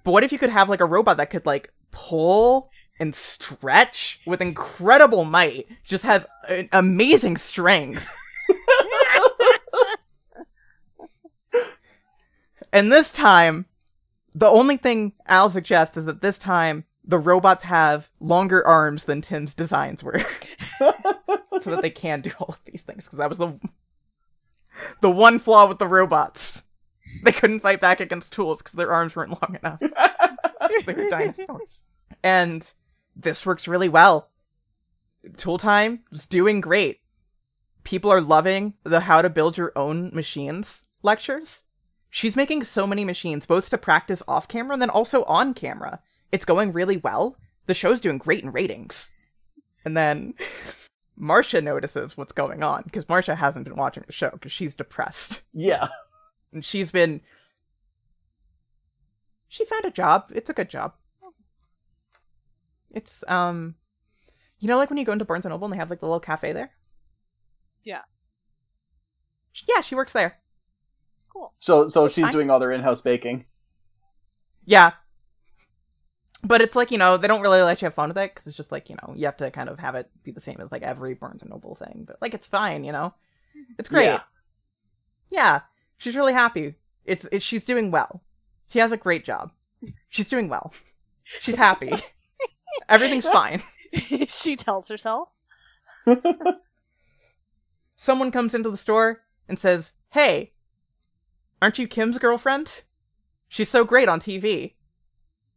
But what if you could have like a robot that could like pull and stretch with incredible might, just has an amazing strength. and this time, the only thing Al suggests is that this time the robots have longer arms than Tim's designs were, so that they can do all of these things. Because that was the the one flaw with the robots. They couldn't fight back against tools because their arms weren't long enough. they were dinosaurs. And this works really well. Tool Time is doing great. People are loving the how to build your own machines lectures. She's making so many machines, both to practice off camera and then also on camera. It's going really well. The show's doing great in ratings. And then Marcia notices what's going on because Marcia hasn't been watching the show because she's depressed. Yeah. And she's been. She found a job. It's a good job. It's, um. You know, like when you go into Barnes and Noble and they have like the little cafe there. Yeah. Yeah, she works there. Cool. So so she's fine. doing all their in-house baking. Yeah. But it's like, you know, they don't really let you have fun with it because it's just like, you know, you have to kind of have it be the same as like every Barnes and Noble thing. But like, it's fine, you know? Mm-hmm. It's great. Yeah. Yeah. She's really happy. It's, it's she's doing well. She has a great job. She's doing well. She's happy. Everything's fine. she tells herself. Someone comes into the store and says, Hey, aren't you Kim's girlfriend? She's so great on TV.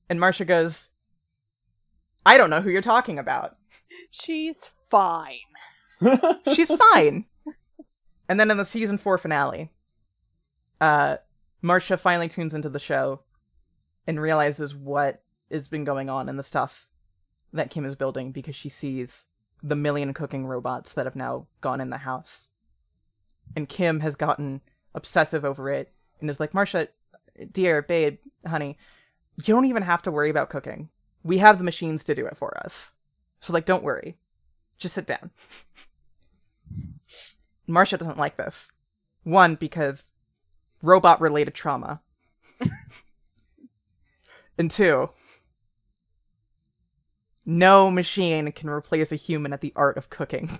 And Marcia goes, I don't know who you're talking about. She's fine. She's fine. and then in the season four finale, uh, Marcia finally tunes into the show and realizes what has been going on and the stuff that Kim is building because she sees the million cooking robots that have now gone in the house. And Kim has gotten obsessive over it and is like, Marcia, dear, babe, honey, you don't even have to worry about cooking. We have the machines to do it for us. So, like, don't worry. Just sit down. Marcia doesn't like this. One, because robot related trauma. and two, no machine can replace a human at the art of cooking.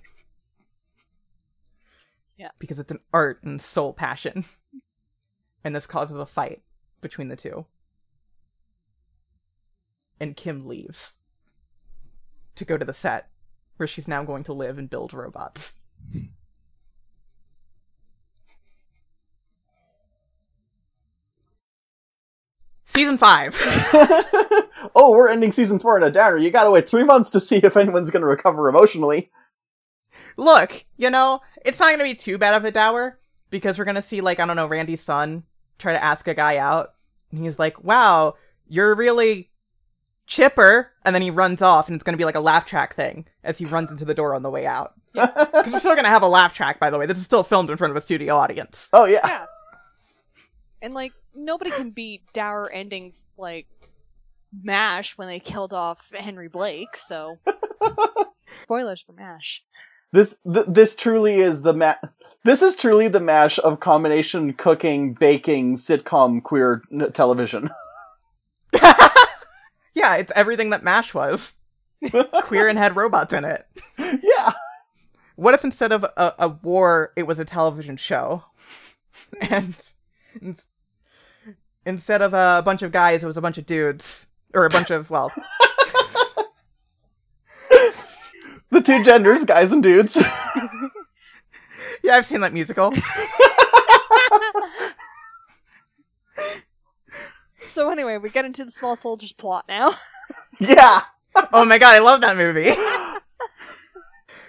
Yeah. Because it's an art and soul passion. And this causes a fight between the two. And Kim leaves to go to the set where she's now going to live and build robots. Season 5. oh, we're ending season four in a downer. You gotta wait three months to see if anyone's gonna recover emotionally. Look, you know, it's not going to be too bad of a dower because we're going to see, like, I don't know, Randy's son try to ask a guy out. And he's like, wow, you're really chipper. And then he runs off, and it's going to be like a laugh track thing as he runs into the door on the way out. Because we're still going to have a laugh track, by the way. This is still filmed in front of a studio audience. oh yeah. Yeah. And like nobody can beat dour endings like MASH when they killed off Henry Blake, so spoilers for MASH. This th- this truly is the ma- This is truly the mash of combination cooking, baking, sitcom, queer n- television. Yeah, it's everything that MASH was. Queer and had robots in it. yeah. What if instead of a, a war, it was a television show? And ins- instead of a bunch of guys, it was a bunch of dudes. Or a bunch of, well, The two genders, guys and dudes. yeah, I've seen that musical. So anyway, we get into the small soldiers plot now. yeah. oh my god, I love that movie.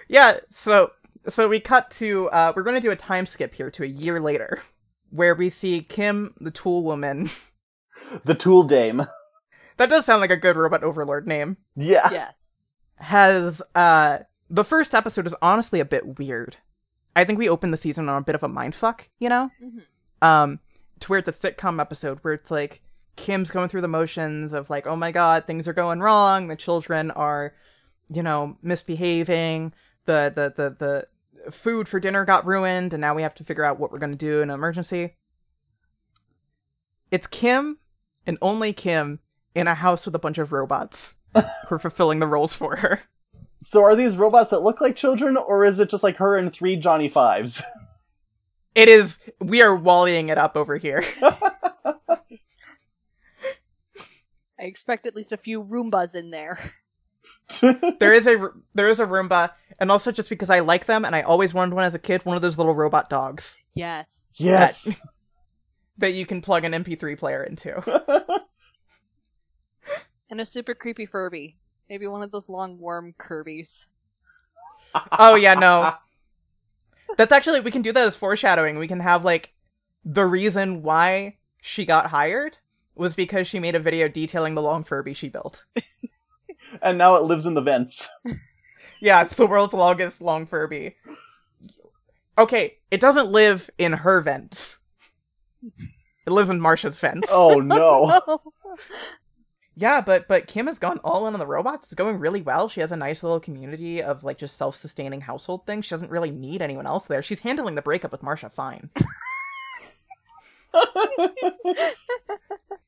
yeah, so so we cut to uh we're going to do a time skip here to a year later where we see Kim the tool woman. The tool dame. That does sound like a good robot overlord name. Yeah. yes. has uh the first episode is honestly a bit weird. I think we opened the season on a bit of a mindfuck, you know? Mhm. Um to where it's a sitcom episode where it's like Kim's going through the motions of like, oh my god, things are going wrong, the children are, you know, misbehaving, the the the the food for dinner got ruined, and now we have to figure out what we're gonna do in an emergency. It's Kim and only Kim in a house with a bunch of robots who are fulfilling the roles for her. So are these robots that look like children, or is it just like her and three Johnny Fives? It is. We are wallying it up over here. I expect at least a few Roombas in there. There is a there is a Roomba, and also just because I like them, and I always wanted one as a kid, one of those little robot dogs Yes. yes. that you can plug an MP3 player into. And a super creepy Furby. Maybe one of those long worm Furby's. oh yeah, no. That's actually we can do that as foreshadowing. We can have like the reason why she got hired was because she made a video detailing the long Furby she built. and now it lives in the vents. Yeah, it's the world's longest long Furby. Okay, it doesn't live in her vents. It lives in Marcia's vents. Oh no. Yeah, but but Kim has gone all in on the robots. It's going really well. She has a nice little community of like just self-sustaining household things. She doesn't really need anyone else there. She's handling the breakup with Marsha fine.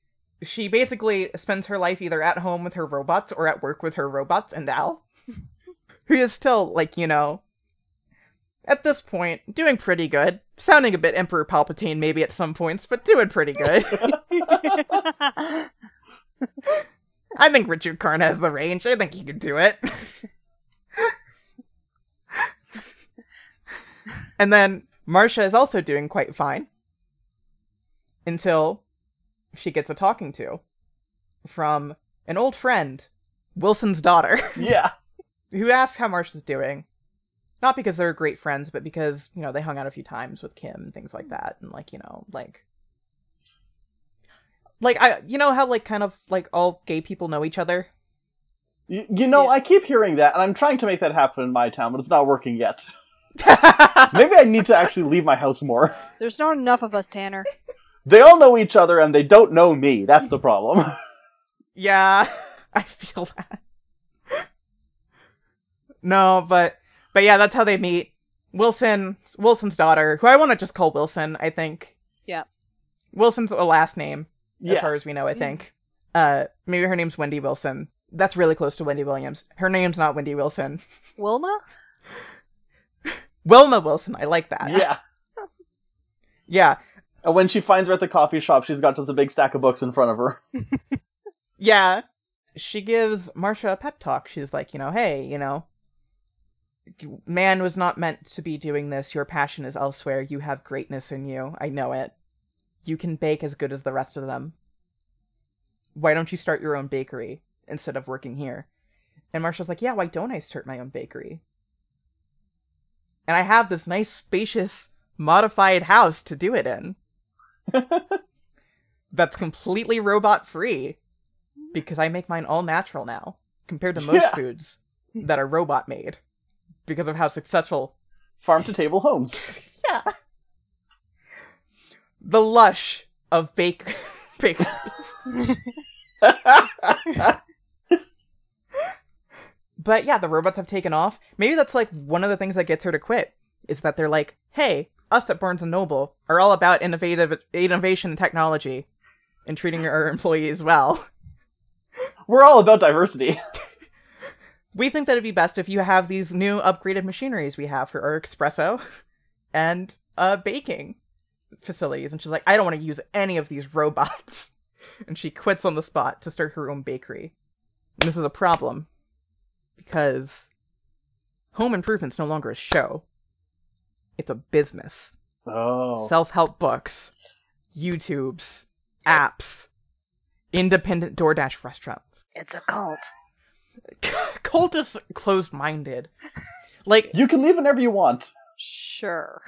she basically spends her life either at home with her robots or at work with her robots and Al, who is still like you know, at this point doing pretty good. Sounding a bit Emperor Palpatine maybe at some points, but doing pretty good. I think Richard Karn has the range. I think he could do it. and then Marsha is also doing quite fine until she gets a talking to from an old friend, Wilson's daughter, yeah. who asks how Marsha's doing. Not because they're great friends, but because, you know, they hung out a few times with Kim and things like that. And, like, you know, like. Like, I, you know how, like, kind of, like, all gay people know each other? You, you know, Yeah. I keep hearing that, and I'm trying to make that happen in my town, but it's not working yet. Maybe I need to actually leave my house more. There's not enough of us, Tanner. They all know each other, and they don't know me. That's the problem. Yeah, I feel that. no, but, but yeah, that's how they meet. Wilson, Wilson's daughter, who I want to just call Wilson, I think. Yeah. Wilson's a last name. as Yeah. far as we know, I think. Uh, maybe her name's Wendy Wilson. That's really close to Wendy Williams. Her name's not Wendy Wilson. Wilma? Wilma Wilson. I like that. yeah. Yeah. And when she finds her at the coffee shop, she's got just a big stack of books in front of her. Yeah. She gives Marsha a pep talk. She's like, you know, hey, you know, man was not meant to be doing this. Your passion is elsewhere. You have greatness in you. I know it. You can bake as good as the rest of them. Why don't you start your own bakery instead of working here? And Marsha's like, yeah, why don't I start my own bakery? And I have this nice, spacious, modified house to do it in. That's completely robot free because I make mine all natural now compared to most Yeah. foods that are robot made because of how successful Farm to table homes. yeah the lush of bake bakeries but yeah the robots have taken off maybe that's like one of the things that gets her to quit is that they're like hey us at barnes and noble are all about innovative innovation and technology and treating our employees well. We're all about diversity. we think that it'd be best if you have these new upgraded machineries we have for our espresso and uh baking facilities. And she's like i don't want to use any of these robots. And she quits on the spot to start her own bakery. And this is a problem because home improvement's no longer a show it's a business Oh. self-help books youtubes apps independent doordash restaurants It's a cult. cult is closed-minded like you can leave whenever you want. Sure.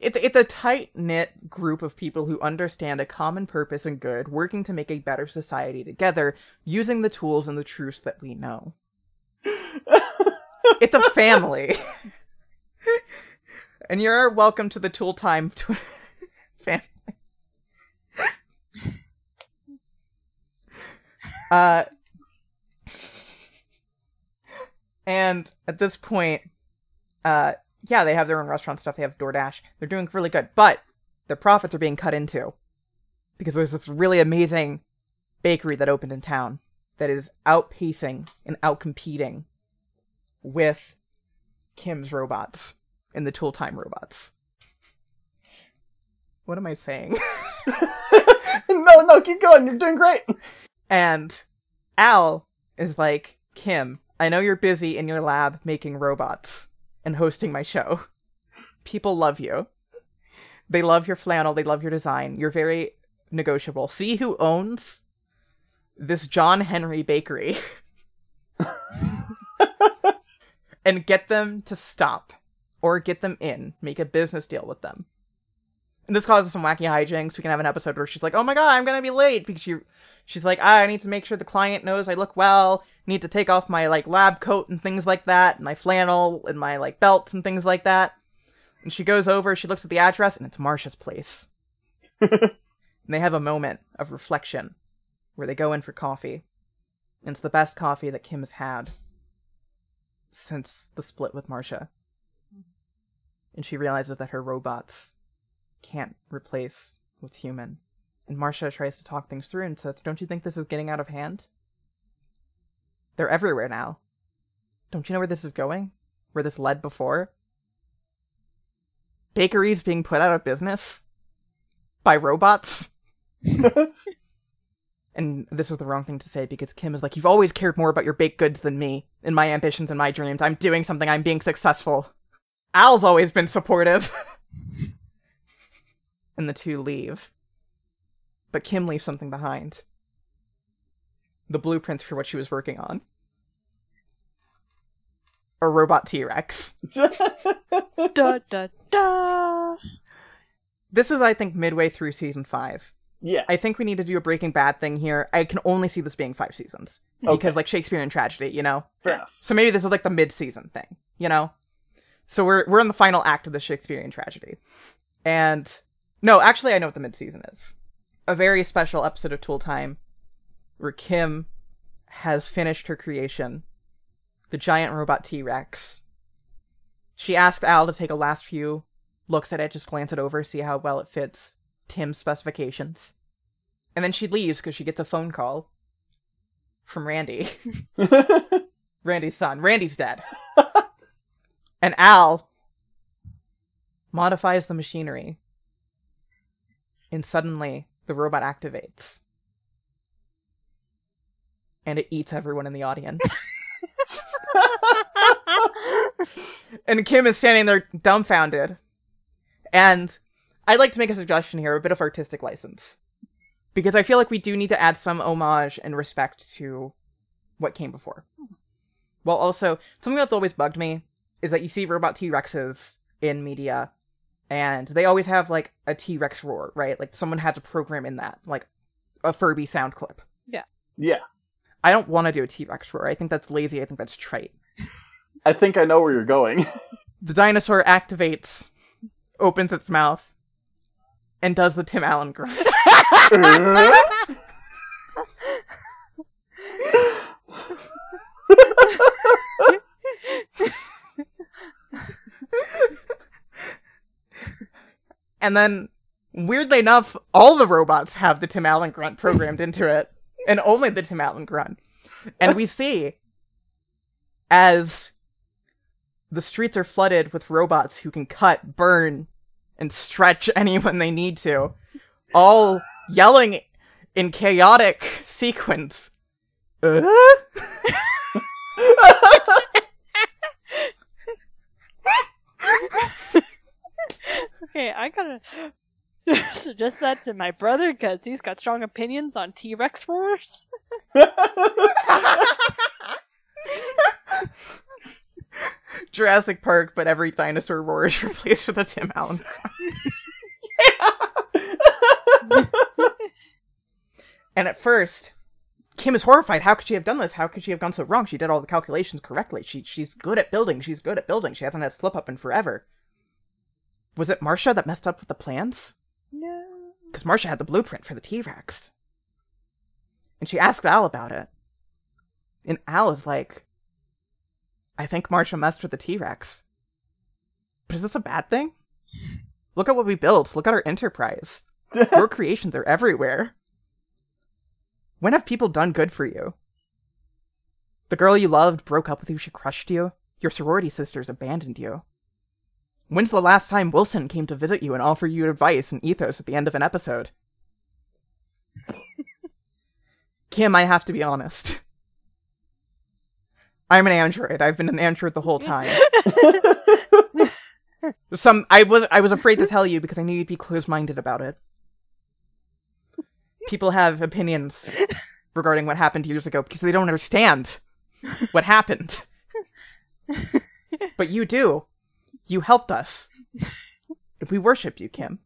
it's it's a tight knit group of people who understand a common purpose and good, working to make a better society together, using the tools and the truths that we know. it's a family, and you're welcome to the Tool Time tw- family. uh, and at this point, uh, yeah, they have their own restaurant stuff. They have DoorDash. They're doing really good, but their profits are being cut into because there's this really amazing bakery that opened in town that is outpacing and outcompeting with Kim's robots and the Tool Time robots. What am I saying? no, no, keep going. You're doing great. And Al is like, Kim, I know you're busy in your lab making robots and hosting my show. People love you. They love your flannel, they love your design. You're very negotiable. See who owns this John Henry bakery and get them to stop or get them in. Make a business deal with them. And this causes some wacky hijinks. We can have an episode where she's like, "Oh my god, I'm gonna be late," because she, she's like, ah, "I need to make sure the client knows I look well. Need to take off my like lab coat and things like that, and my flannel and my like belts and things like that." And she goes over. She looks at the address, and it's Marsha's place. and they have a moment of reflection, where they go in for coffee. And it's the best coffee that Kim has had since the split with Marcia. And she realizes that her robots can't replace what's human. And Marcia tries to talk things through and says, Don't you think this is getting out of hand? They're everywhere now. Don't you know where this is going? Where this led before? Bakeries being put out of business by robots? and this is the wrong thing to say because Kim is like, You've always cared more about your baked goods than me, and my ambitions and my dreams. I'm doing something, I'm being successful. Al's always been supportive. and the two leave. But Kim leaves something behind the blueprints for what she was working on. A robot T Rex. da da da. This is, I think, midway through season five. yeah. I think we need to do a Breaking Bad thing here. I can only see this being five seasons Okay. because, like, Shakespeare and tragedy, you know. Fair enough. So maybe this is like the mid-season thing, you know. So we're we're in the final act of the Shakespearean tragedy, and no, actually, I know what the mid-season is. A very special episode of Tool Time, where Kim has finished her creation, the giant robot T-Rex. She asks Al to take a last few looks at it, just glance it over, see how well it fits Tim's specifications, and then she leaves because she gets a phone call from Randy. Randy's son. Randy's dead. and Al modifies the machinery. And suddenly, the robot activates. And it eats everyone in the audience. and Kim is standing there dumbfounded. And I'd like to make a suggestion here, a bit of artistic license. Because I feel like we do need to add some homage and respect to what came before. Well, also, something that's always bugged me is that you see robot T Rexes in media, and they always have like a T Rex roar, right? Like someone had to program in that, like a Furby sound clip. yeah. Yeah. I don't want to do a T Rex roar. I think that's lazy. I think that's trite. I think I know where you're going. The dinosaur activates, opens its mouth, and does the Tim Allen grunt. and then, weirdly enough, all the robots have the Tim Allen grunt programmed into it, and only the Tim Allen grunt. And we see as the streets are flooded with robots who can cut, burn, and stretch anyone they need to, all yelling in chaotic sequence. Uh? Okay, I gotta suggest that to my brother because he's got strong opinions on T Rex roars. Jurassic Park, but every dinosaur roar is replaced with a Tim Allen. cry. and at first, Kim is horrified. How could she have done this? How could she have gone so wrong? She did all the calculations correctly. She she's good at building. She's good at building. She hasn't had slip up in forever. Was it Marcia that messed up with the plans? No. Because Marcia had the blueprint for the T Rex. And she asks Al about it. And Al is like, I think Marcia messed with the T Rex. But is this a bad thing? Look at what we built. Look at our enterprise. Your creations are everywhere. When have people done good for you? The girl you loved broke up with you, she crushed you. Your sorority sisters abandoned you. When's the last time Wilson came to visit you and offer you advice and ethos at the end of an episode? Kim, I have to be honest. I'm an android. I've been an android the whole time. Some I was I was afraid to tell you because I knew you'd be close-minded about it. People have opinions regarding what happened years ago because they don't understand what happened. but you do. You helped us. We worship you, Kim.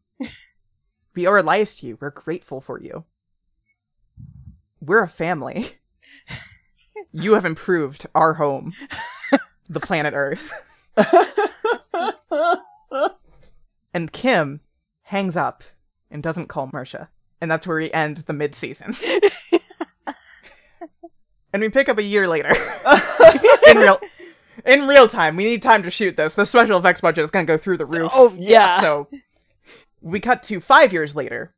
We owe our lives to you. We're grateful for you. We're a family. You have improved our home, the planet Earth. And Kim hangs up and doesn't call Marcia. And that's where we end the mid season. And we pick up a year later in real in real time. We need time to shoot this. The special effects budget is going to go through the roof. Oh yeah. So we cut to 5 years later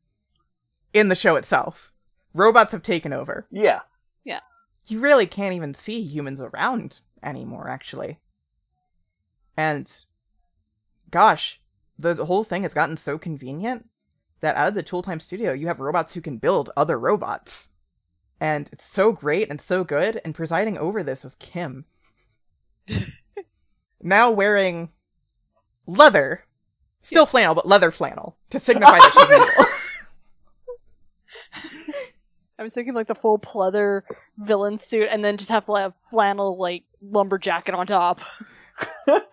in the show itself. Robots have taken over. Yeah. Yeah. You really can't even see humans around anymore actually. And gosh, the whole thing has gotten so convenient that out of the Tool Time studio, you have robots who can build other robots. And it's so great and so good, and presiding over this is Kim. Now wearing leather. Still flannel, but leather flannel to signify that she's evil. I was thinking like the full pleather villain suit, and then just have like a flannel like lumber jacket on top.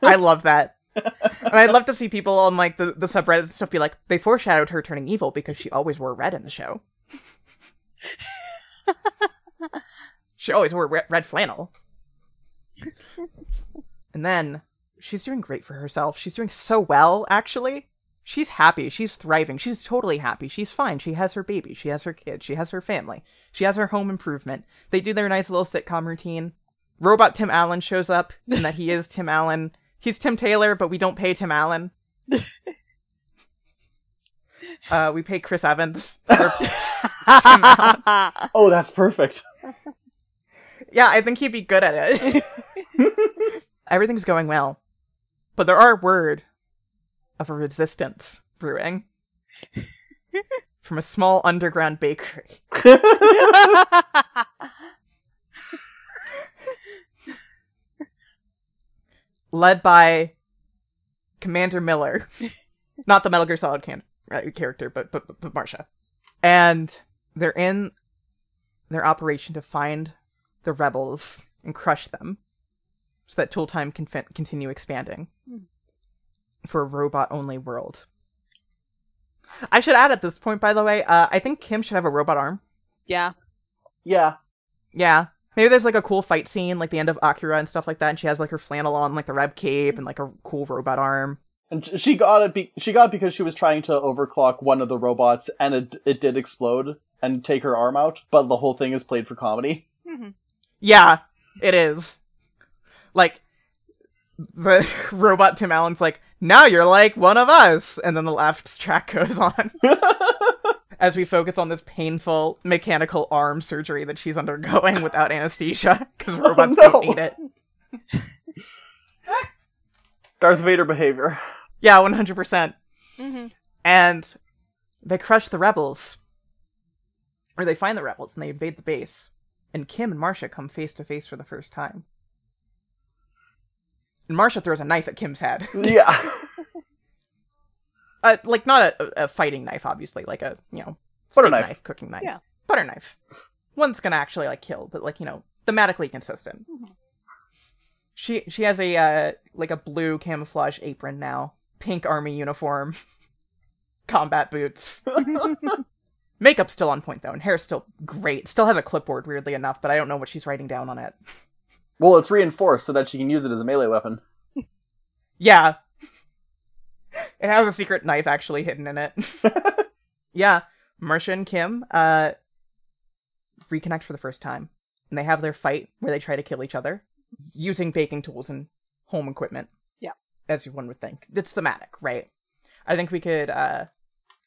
I love that. and I'd love to see people on like the, the subreddit and stuff be like, they foreshadowed her turning evil because she always wore red in the show. she always wore re- red flannel. And then she's doing great for herself. She's doing so well, actually. She's happy. She's thriving. She's totally happy. She's fine. She has her baby. She has her kid. She has her family. She has her home improvement. They do their nice little sitcom routine. Robot Tim Allen shows up, and that he is Tim Allen. He's Tim Taylor, but we don't pay Tim Allen. uh, we pay Chris Evans. Oh, that's perfect. yeah, I think he'd be good at it. Everything's going well, but there are word of a resistance brewing from a small underground bakery. led by Commander Miller, not the Metal Gear Solid can- uh, character, but but but Marsha, and they're in their operation to find the rebels and crush them, so that Tool Time can fin- continue expanding for a robot-only world. I should add at this point, by the way, uh, I think Kim should have a robot arm. yeah. Yeah. Yeah. Maybe there's like a cool fight scene, like the end of Akira and stuff like that, and she has like her flannel on, like the red cape, and like a cool robot arm. And she got it. Be- she got it because she was trying to overclock one of the robots, and it it did explode and take her arm out. But the whole thing is played for comedy. Yeah, it is. Like the robot Tim Allen's like, now you're like one of us, and then the left track goes on as we focus on this painful mechanical arm surgery that she's undergoing without anesthesia because robots no. don't need it. Darth Vader behavior. Yeah, one hundred percent. hmm And they crush the rebels, or they find the rebels and they invade the base. And Kim and Marcia come face to face for the first time. And Marsha throws a knife at Kim's head. Yeah. uh, like not a, a fighting knife, obviously, like a you know Butter steak knife. cooking knife, Yeah. butter knife. One's gonna actually like kill, but like you know thematically consistent. Mhm. She she has a uh, like a blue camouflage apron now, pink army uniform, combat boots. Makeup's still on point though, and hair's still great. Still has a clipboard, weirdly enough, but I don't know what she's writing down on it. Well, it's reinforced so that she can use it as a melee weapon. Yeah. It has a secret knife actually hidden in it. yeah. Marsha and Kim uh reconnect for the first time. And they have their fight where they try to kill each other using baking tools and home equipment. Yeah. As one would think. It's thematic, right? I think we could uh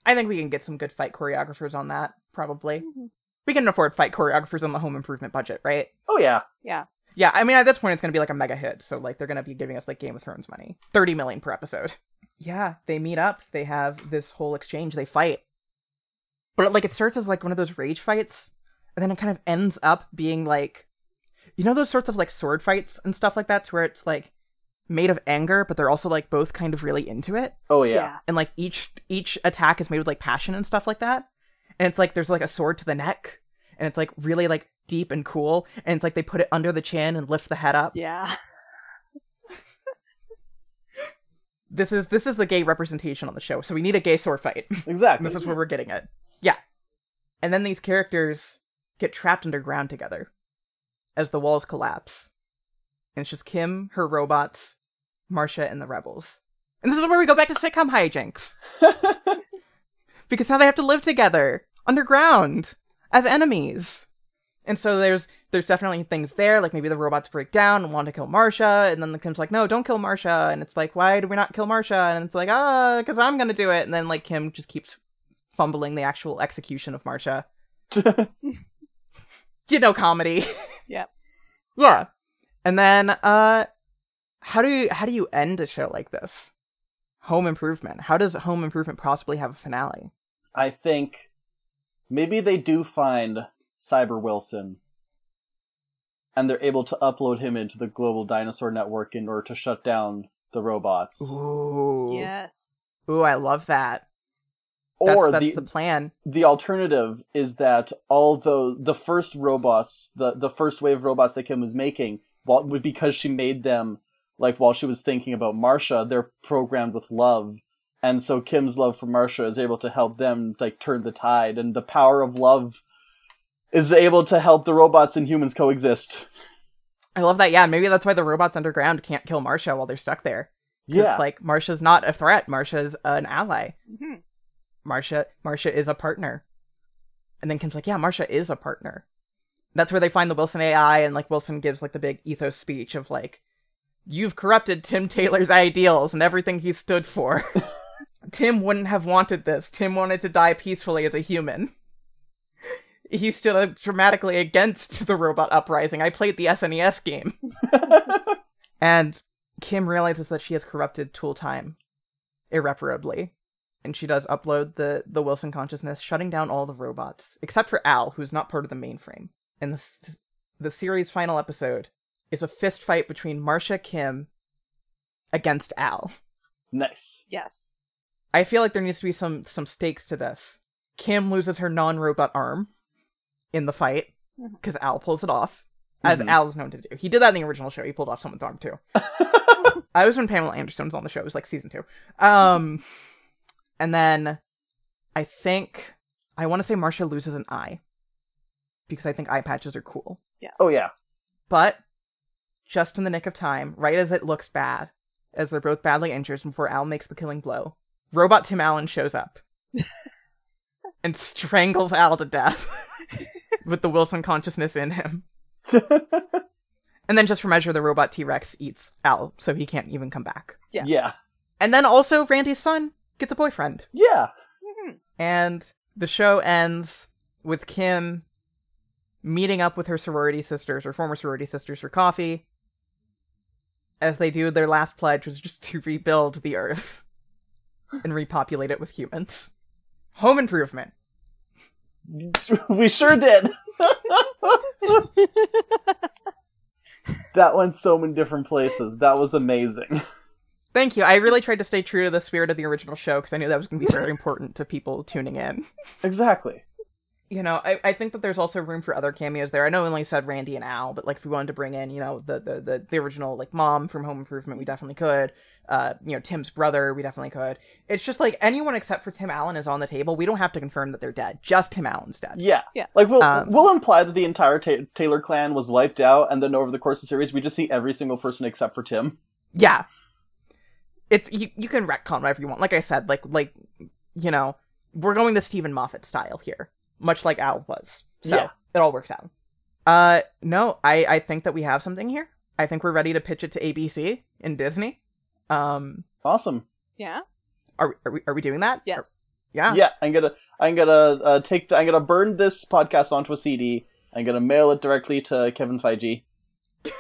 I think we can get some good fight choreographers on that, probably. Mhm. We can afford fight choreographers on the home improvement budget, right? Oh yeah. Yeah. Yeah, I mean at this point it's gonna be like a mega hit, so like they're gonna be giving us like Game of Thrones money. Thirty million per episode. Yeah, they meet up, they have this whole exchange, they fight. But like it starts as like one of those rage fights, and then it kind of ends up being like you know those sorts of like sword fights and stuff like that to where it's like made of anger, but they're also like both kind of really into it. Oh Yeah. yeah. And like each each attack is made with like passion and stuff like that. And it's like there's like a sword to the neck, and it's like really like deep and cool, and it's like they put it under the chin and lift the head up. Yeah. this is this is the gay representation on the show so we need a gay sword fight. Exactly. this is where we're getting it. Yeah. And then these characters get trapped underground together as the walls collapse. And it's just kim her robots marsha and the rebels. And this is where we go back to sitcom hijinks. Because now they have to live together underground as enemies And so there's there's definitely things there, like maybe the robots break down and want to kill Marsha, and then the Kim's like, no, don't kill Marsha, and it's like, why do we not kill Marsha? And it's like, ah, because I'm gonna do it, and then like Kim just keeps fumbling the actual execution of Marsha. You know, comedy. Yeah. yeah. And then, uh, how do you how do you end a show like this? Home Improvement. How does Home Improvement possibly have a finale? I think maybe they do find Cyber Wilson and they're able to upload him into the global dinosaur network in order to shut down the robots. Ooh. Yes. Ooh, I love that. That's, Or that's the, the plan. the alternative is that although the first robots, the, the first wave of robots that Kim was making, well, because she made them like while she was thinking about Marsha, they're programmed with love. And so Kim's love for Marsha is able to help them like turn the tide and the power of love is able to help the robots and humans coexist. I love that. Yeah, maybe that's why the robots underground can't kill Marsha while they're stuck there. Yeah. It's like Marsha's not a threat. Marsha's an ally. hmm Marsha Marsha is a partner. And then Kim's like, yeah, Marsha is a partner. That's where they find the Wilson AI and like Wilson gives like the big ethos speech of like, you've corrupted Tim Taylor's ideals and everything he stood for. Tim wouldn't have wanted this. Tim wanted to die peacefully as a human. He stood up dramatically against the robot uprising. I played the SNES game. And Kim realizes that she has corrupted Tool Time irreparably. And she does upload the, the Wilson consciousness, shutting down all the robots, except for Al, who's not part of the mainframe. And the, the series' final episode is a fist fight between Marsha Kim against Al. nice. Yes. I feel like there needs to be some some stakes to this. Kim loses her non-robot arm in the fight because Al pulls it off, as Mhm. Al is known to do. He did that in the original show. He pulled off someone's arm too. I was when Pamela Anderson was on the show. It was like season two. Um, and then I think I want to say Marsha loses an eye because I think eye patches are cool. Yeah. oh yeah. But just in the nick of time, right as it looks bad, as they're both badly injured before Al makes the killing blow, robot Tim Allen shows up and strangles Al to death with the Wilson consciousness in him. And then just for measure, the robot T Rex eats Al, so he can't even come back. Yeah. yeah. And then also, Randy's son gets a boyfriend. Yeah. Mhm. And the show ends with Kim meeting up with her sorority sisters, or former sorority sisters, for coffee. As they do their last pledge was just to rebuild the Earth and repopulate it with humans. Home improvement. we sure did. that went so many different places. That was amazing. Thank you. I really tried to stay true to the spirit of the original show because I knew that was going to be very important to people tuning in. Exactly. you know, I, I think that there's also room for other cameos there. I know I only said Randy and Al, but like if we wanted to bring in, you know, the the the, the original like mom from Home Improvement, we definitely could. Uh, you know, Tim's brother, we definitely could. It's just like anyone except for Tim Allen is on the table. We don't have to confirm that they're dead. Just Tim Allen's dead. Yeah. Yeah. Like we'll Um, we'll imply that the entire Ta- Taylor clan was wiped out, and then over the course of the series, we just see every single person except for Tim. Yeah. It's you you can retcon whatever you want. Like I said, like like you know, we're going the Steven Moffat style here, much like Al was. So Yeah. it all works out. Uh no, I I think that we have something here. I think we're ready to pitch it to ABC and Disney. Um Awesome. Yeah. are we, are we are we doing that? Yes. Yeah. Yeah, I'm gonna I'm gonna uh, take the, I'm gonna burn this podcast onto a CD. I'm gonna mail it directly to Kevin Feige.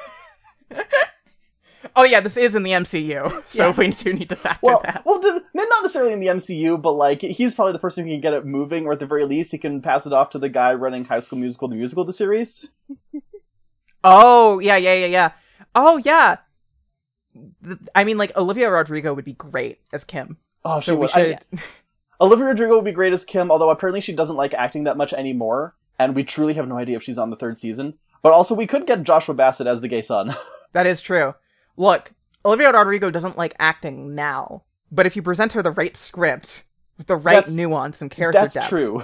Oh yeah, this is in the MCU. So Yeah. we do need to factor Well, that. well, did, not necessarily in the MCU, but like he's probably the person who can get it moving, or at the very least, he can pass it off to the guy running High School Musical, the musical, the series. Oh, yeah, yeah, yeah, yeah. Oh yeah. I mean like Olivia Rodrigo would be great as Kim. Oh, she so we would. I- should Olivia Rodrigo would be great as Kim, although apparently she doesn't like acting that much anymore, and we truly have no idea if she's on the third season. But also, we could get Joshua Bassett as the gay son. That is true. Look, Olivia Rodrigo doesn't like acting now, but if you present her the right script with the right That's- nuance and character depth. That's depth, true.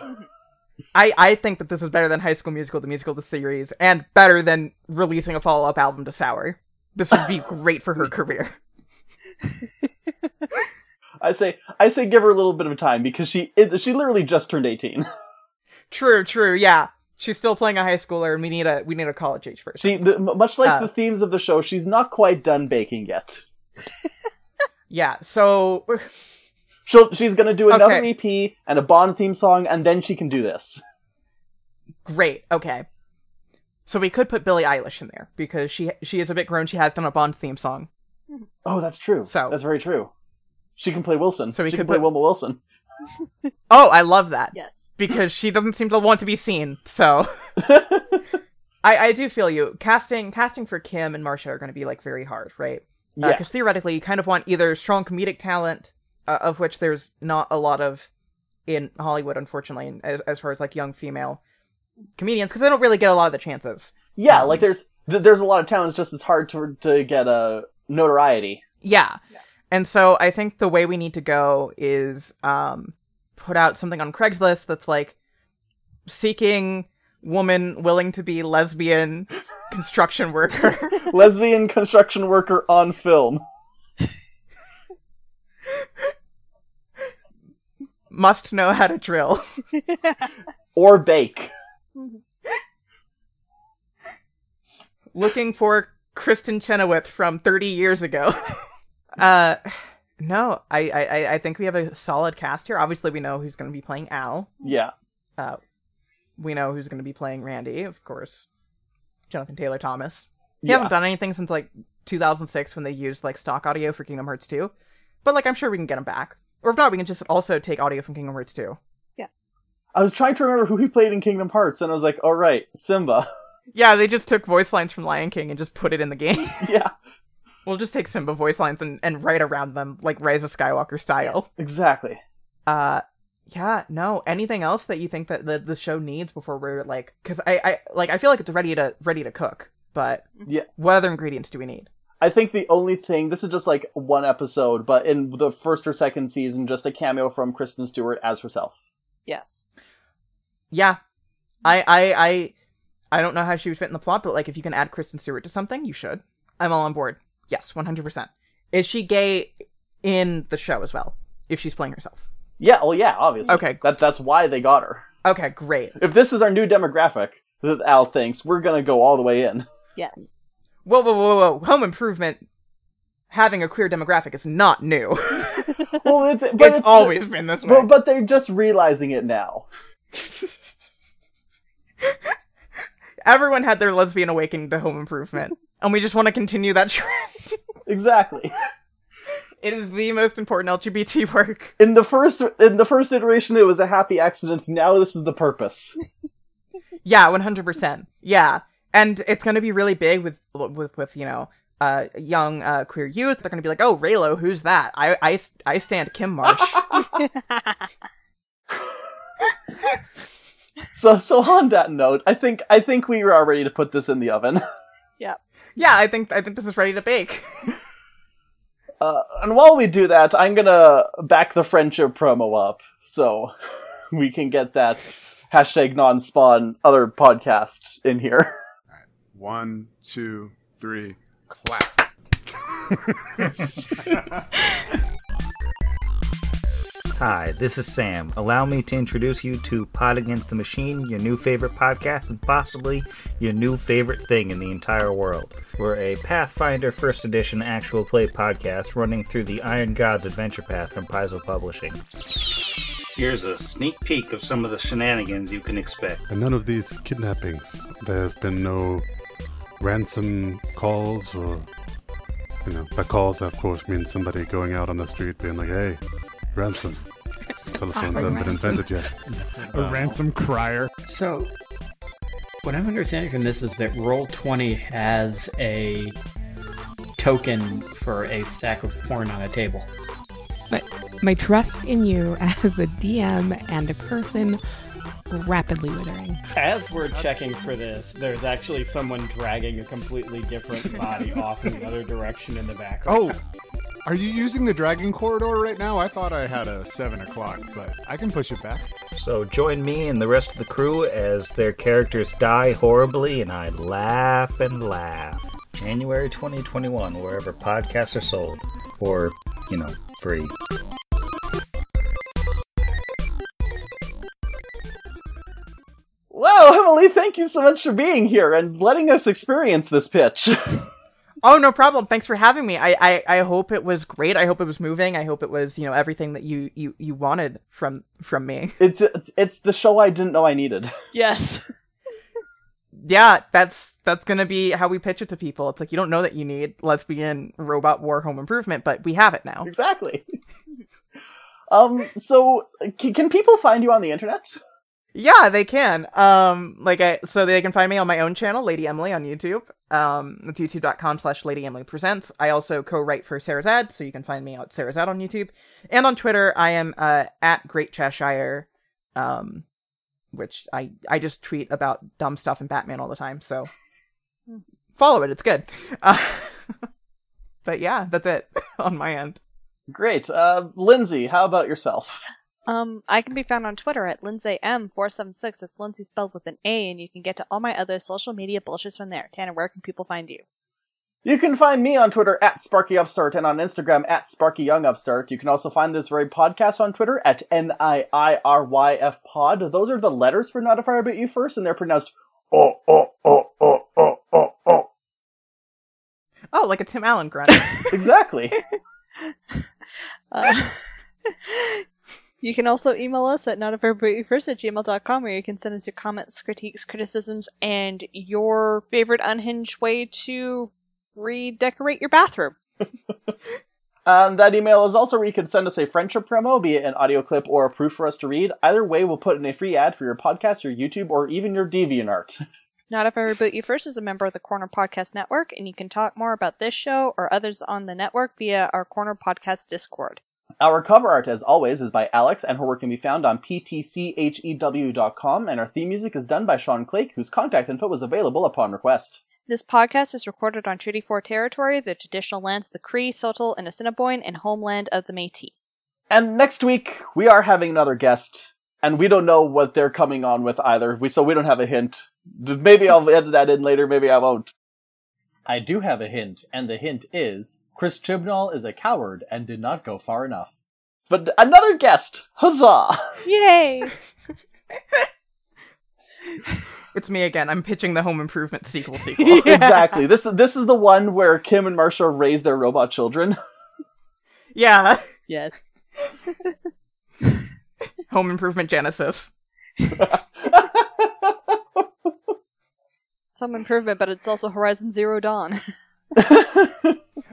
I I think that this is better than High School Musical, the musical, the series, and better than releasing a follow up album to Sour. This would be great for her career. I say, I say, give her a little bit of time because she, she literally just turned eighteen. True, true, yeah. she's still playing a high schooler, and we need a we need a college age person. She, the, much like Uh. the themes of the show, she's not quite done baking yet. yeah, so She'll, she's gonna do another Okay. EP and a Bond theme song, and then she can do this. great. Okay, so we could put Billie Eilish in there because she she is a bit grown. She has done a Bond theme song. Oh, that's true. So- that's very true. She can play Wilson. So we she could can play put- Wilma Wilson. Oh, I love that. Yes. because she doesn't seem to want to be seen. So I, I do feel you. Casting casting for Kim and Marsha are going to be like very hard, right? Yeah. Because theoretically, you kind of want either strong comedic talent, uh, of which there's not a lot of in Hollywood, unfortunately, as, as far as like young female comedians, because they don't really get a lot of the chances. yeah, Um, like there's th- there's a lot of talents just as hard to to get a notoriety. Yeah. And so I think the way we need to go is um put out something on Craigslist that's like seeking woman willing to be lesbian construction worker. Lesbian construction worker on film. Must know how to drill. Or bake. Looking for Kristin Chenoweth from 30 years ago. uh no, I, I I- I think we have a solid cast here. Obviously, we know who's going to be playing Al. Yeah. Uh, we know who's going to be playing Randy, of course. Jonathan Taylor Thomas. He Yeah. hasn't done anything since like 2006 when they used like stock audio for Kingdom Hearts 2. But like I'm sure we can get him back. Or if not, we can just also take audio from Kingdom Hearts 2. I was trying to remember who he played in Kingdom Hearts, and I was like, all right, Simba. Yeah, they just took voice lines from Lion King and just put it in the game. yeah, we'll just take Simba voice lines and, and write around them like Rise of Skywalker style. Yes. exactly. Uh yeah, no. Anything else that you think that the, the show needs before we're like cuz I I like I feel like it's ready to ready to cook, but Yeah. what other ingredients do we need? I think the only thing this is just like one episode, but in the first or second season, just a cameo from Kristen Stewart as herself. Yes. Yeah. I I I I don't know how she would fit in the plot, but like if you can add Kristen Stewart to something, you should. I'm all on board. Yes, 100%. Is she gay in the show as well? If she's playing herself. Yeah, well, yeah, obviously. Okay. that that's why they got her. Okay, great. If this is our new demographic that Al thinks, we're gonna go all the way in. Yes. Whoa, whoa, whoa, whoa. Home improvement having a queer demographic is not new. Well, it's but it's, always been this way. But, but they're just realizing it now. Everyone had their lesbian awakening to home improvement. and we just want to continue that trend. Exactly. it is the most important LGBT work. In the first in the first iteration, it was a happy accident. Now this is the purpose. Yeah, 100%. Yeah. And it's going to be really big with with with, you know, uh young uh queer youth. They're going to be like, "Oh, Raylo, who's that?" I I I stand Kim Marsh. So so on that note, I think I think we are ready to put this in the oven. yeah, yeah, I think I think this is ready to bake. Uh, and while we do that, I'm gonna back the friendship promo up so we can get that hashtag non-spawn other podcast in here. One, two, three, clap. Hi, this is Sam. Allow me to introduce you to Pod Against the Machine, your new favorite podcast, and possibly your new favorite thing in the entire world. We're a Pathfinder First Edition actual play podcast running through the Iron Gods adventure path from Paizo Publishing. Here's a sneak peek of some of the shenanigans you can expect. And none of these kidnappings. There have been no ransom calls or. You know, by calls, of course, means somebody going out on the street being like, hey, ransom. Telephones haven't been invented yet. A ransom crier. So, what I'm understanding from this is that Roll20 has a token for a stack of porn on a table. But my trust in you as a DM and a person rapidly withering. As we're checking for this, there's actually someone dragging a completely different body off in the other direction in the background. Oh, are you using the dragon corridor right now? I thought I had a seven o'clock, but I can push it back. So join me and the rest of the crew as their characters die horribly and I laugh and laugh. January 2021, wherever podcasts are sold. Or, you know, free. Well, Emily, thank you so much for being here and letting us experience this pitch. Oh, no problem. Thanks for having me. I, I, I hope it was great. I hope it was moving. I hope it was, you know, everything that you, you, you wanted from from me. it's, it's it's the show I didn't know I needed. Yes. Yeah, that's that's gonna be how we pitch it to people. It's like you don't know that you need Let's Begin Robot War Home Improvement, but we have it now. Exactly. um. So, c- can people find you on the internet? Yeah, they can. Um, like I, so they can find me on my own channel, Lady Emily on YouTube. Um, it's youtube.com slash Lady Emily Presents. I also co-write for Sarah Z, so you can find me at Sarah Z on YouTube. And on Twitter, I am, uh, at Great Cheshire, um, which I, I just tweet about dumb stuff and Batman all the time, so follow it, it's good. Uh, but yeah, that's it on my end. Great. Uh, Lindsay, how about yourself? Um, I can be found on Twitter at LindsayM476. It's Lindsay spelled with an A, and you can get to all my other social media bullshits from there. Tanner, where can people find you? You can find me on Twitter at Sparky Upstart and on Instagram at Sparky Young Upstart. You can also find this very podcast on Twitter at N I I R Y F Pod. Those are the letters for Not If I Reboot You First, and they're pronounced oh oh oh oh oh oh oh. Oh, like a Tim Allen grunt. Exactly. Uh, you can also email us at notifirebootyoufirst at gmail.com where you can send us your comments, critiques, criticisms, and your favorite unhinged way to redecorate your bathroom. Um, that email is also where you can send us a friendship promo, be it an audio clip or a proof for us to read. Either way, we'll put in a free ad for your podcast, your YouTube, or even your DeviantArt. Not If I Reboot You First is a member of the Corner Podcast Network, and you can talk more about this show or others on the network via our Corner Podcast Discord. Our cover art, as always, is by Alex, and her work can be found on ptchew.com, and our theme music is done by Sean Clake, whose contact info was available upon request. This podcast is recorded on Treaty 4 territory, the traditional lands of the Cree, Saulteaux, and Assiniboine, and homeland of the Métis. And next week, we are having another guest, and we don't know what they're coming on with either, we, so we don't have a hint. Maybe I'll edit that in later, maybe I won't. I do have a hint, and the hint is Chris Chibnall is a coward and did not go far enough. But another guest! Huzzah! Yay! It's me again. I'm pitching the Home Improvement sequel sequel. exactly. This this is the one where Kim and Marsha raise their robot children. yeah. yes. Home Improvement Genesis. Some improvement, but it's also Horizon Zero Dawn.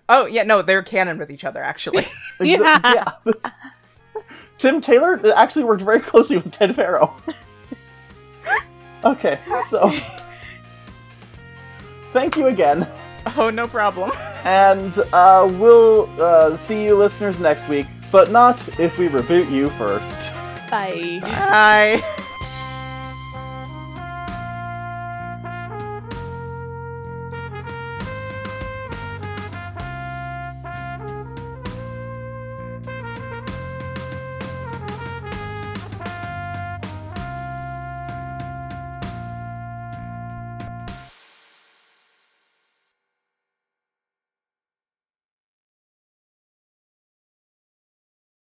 Oh, yeah, no, they're canon with each other, actually. Exa- yeah. Tim Taylor actually worked very closely with Ted Faro. okay, so thank you again, oh, no problem. and uh, we'll uh, see you listeners next week, but not if we reboot you first. Bye. Bye.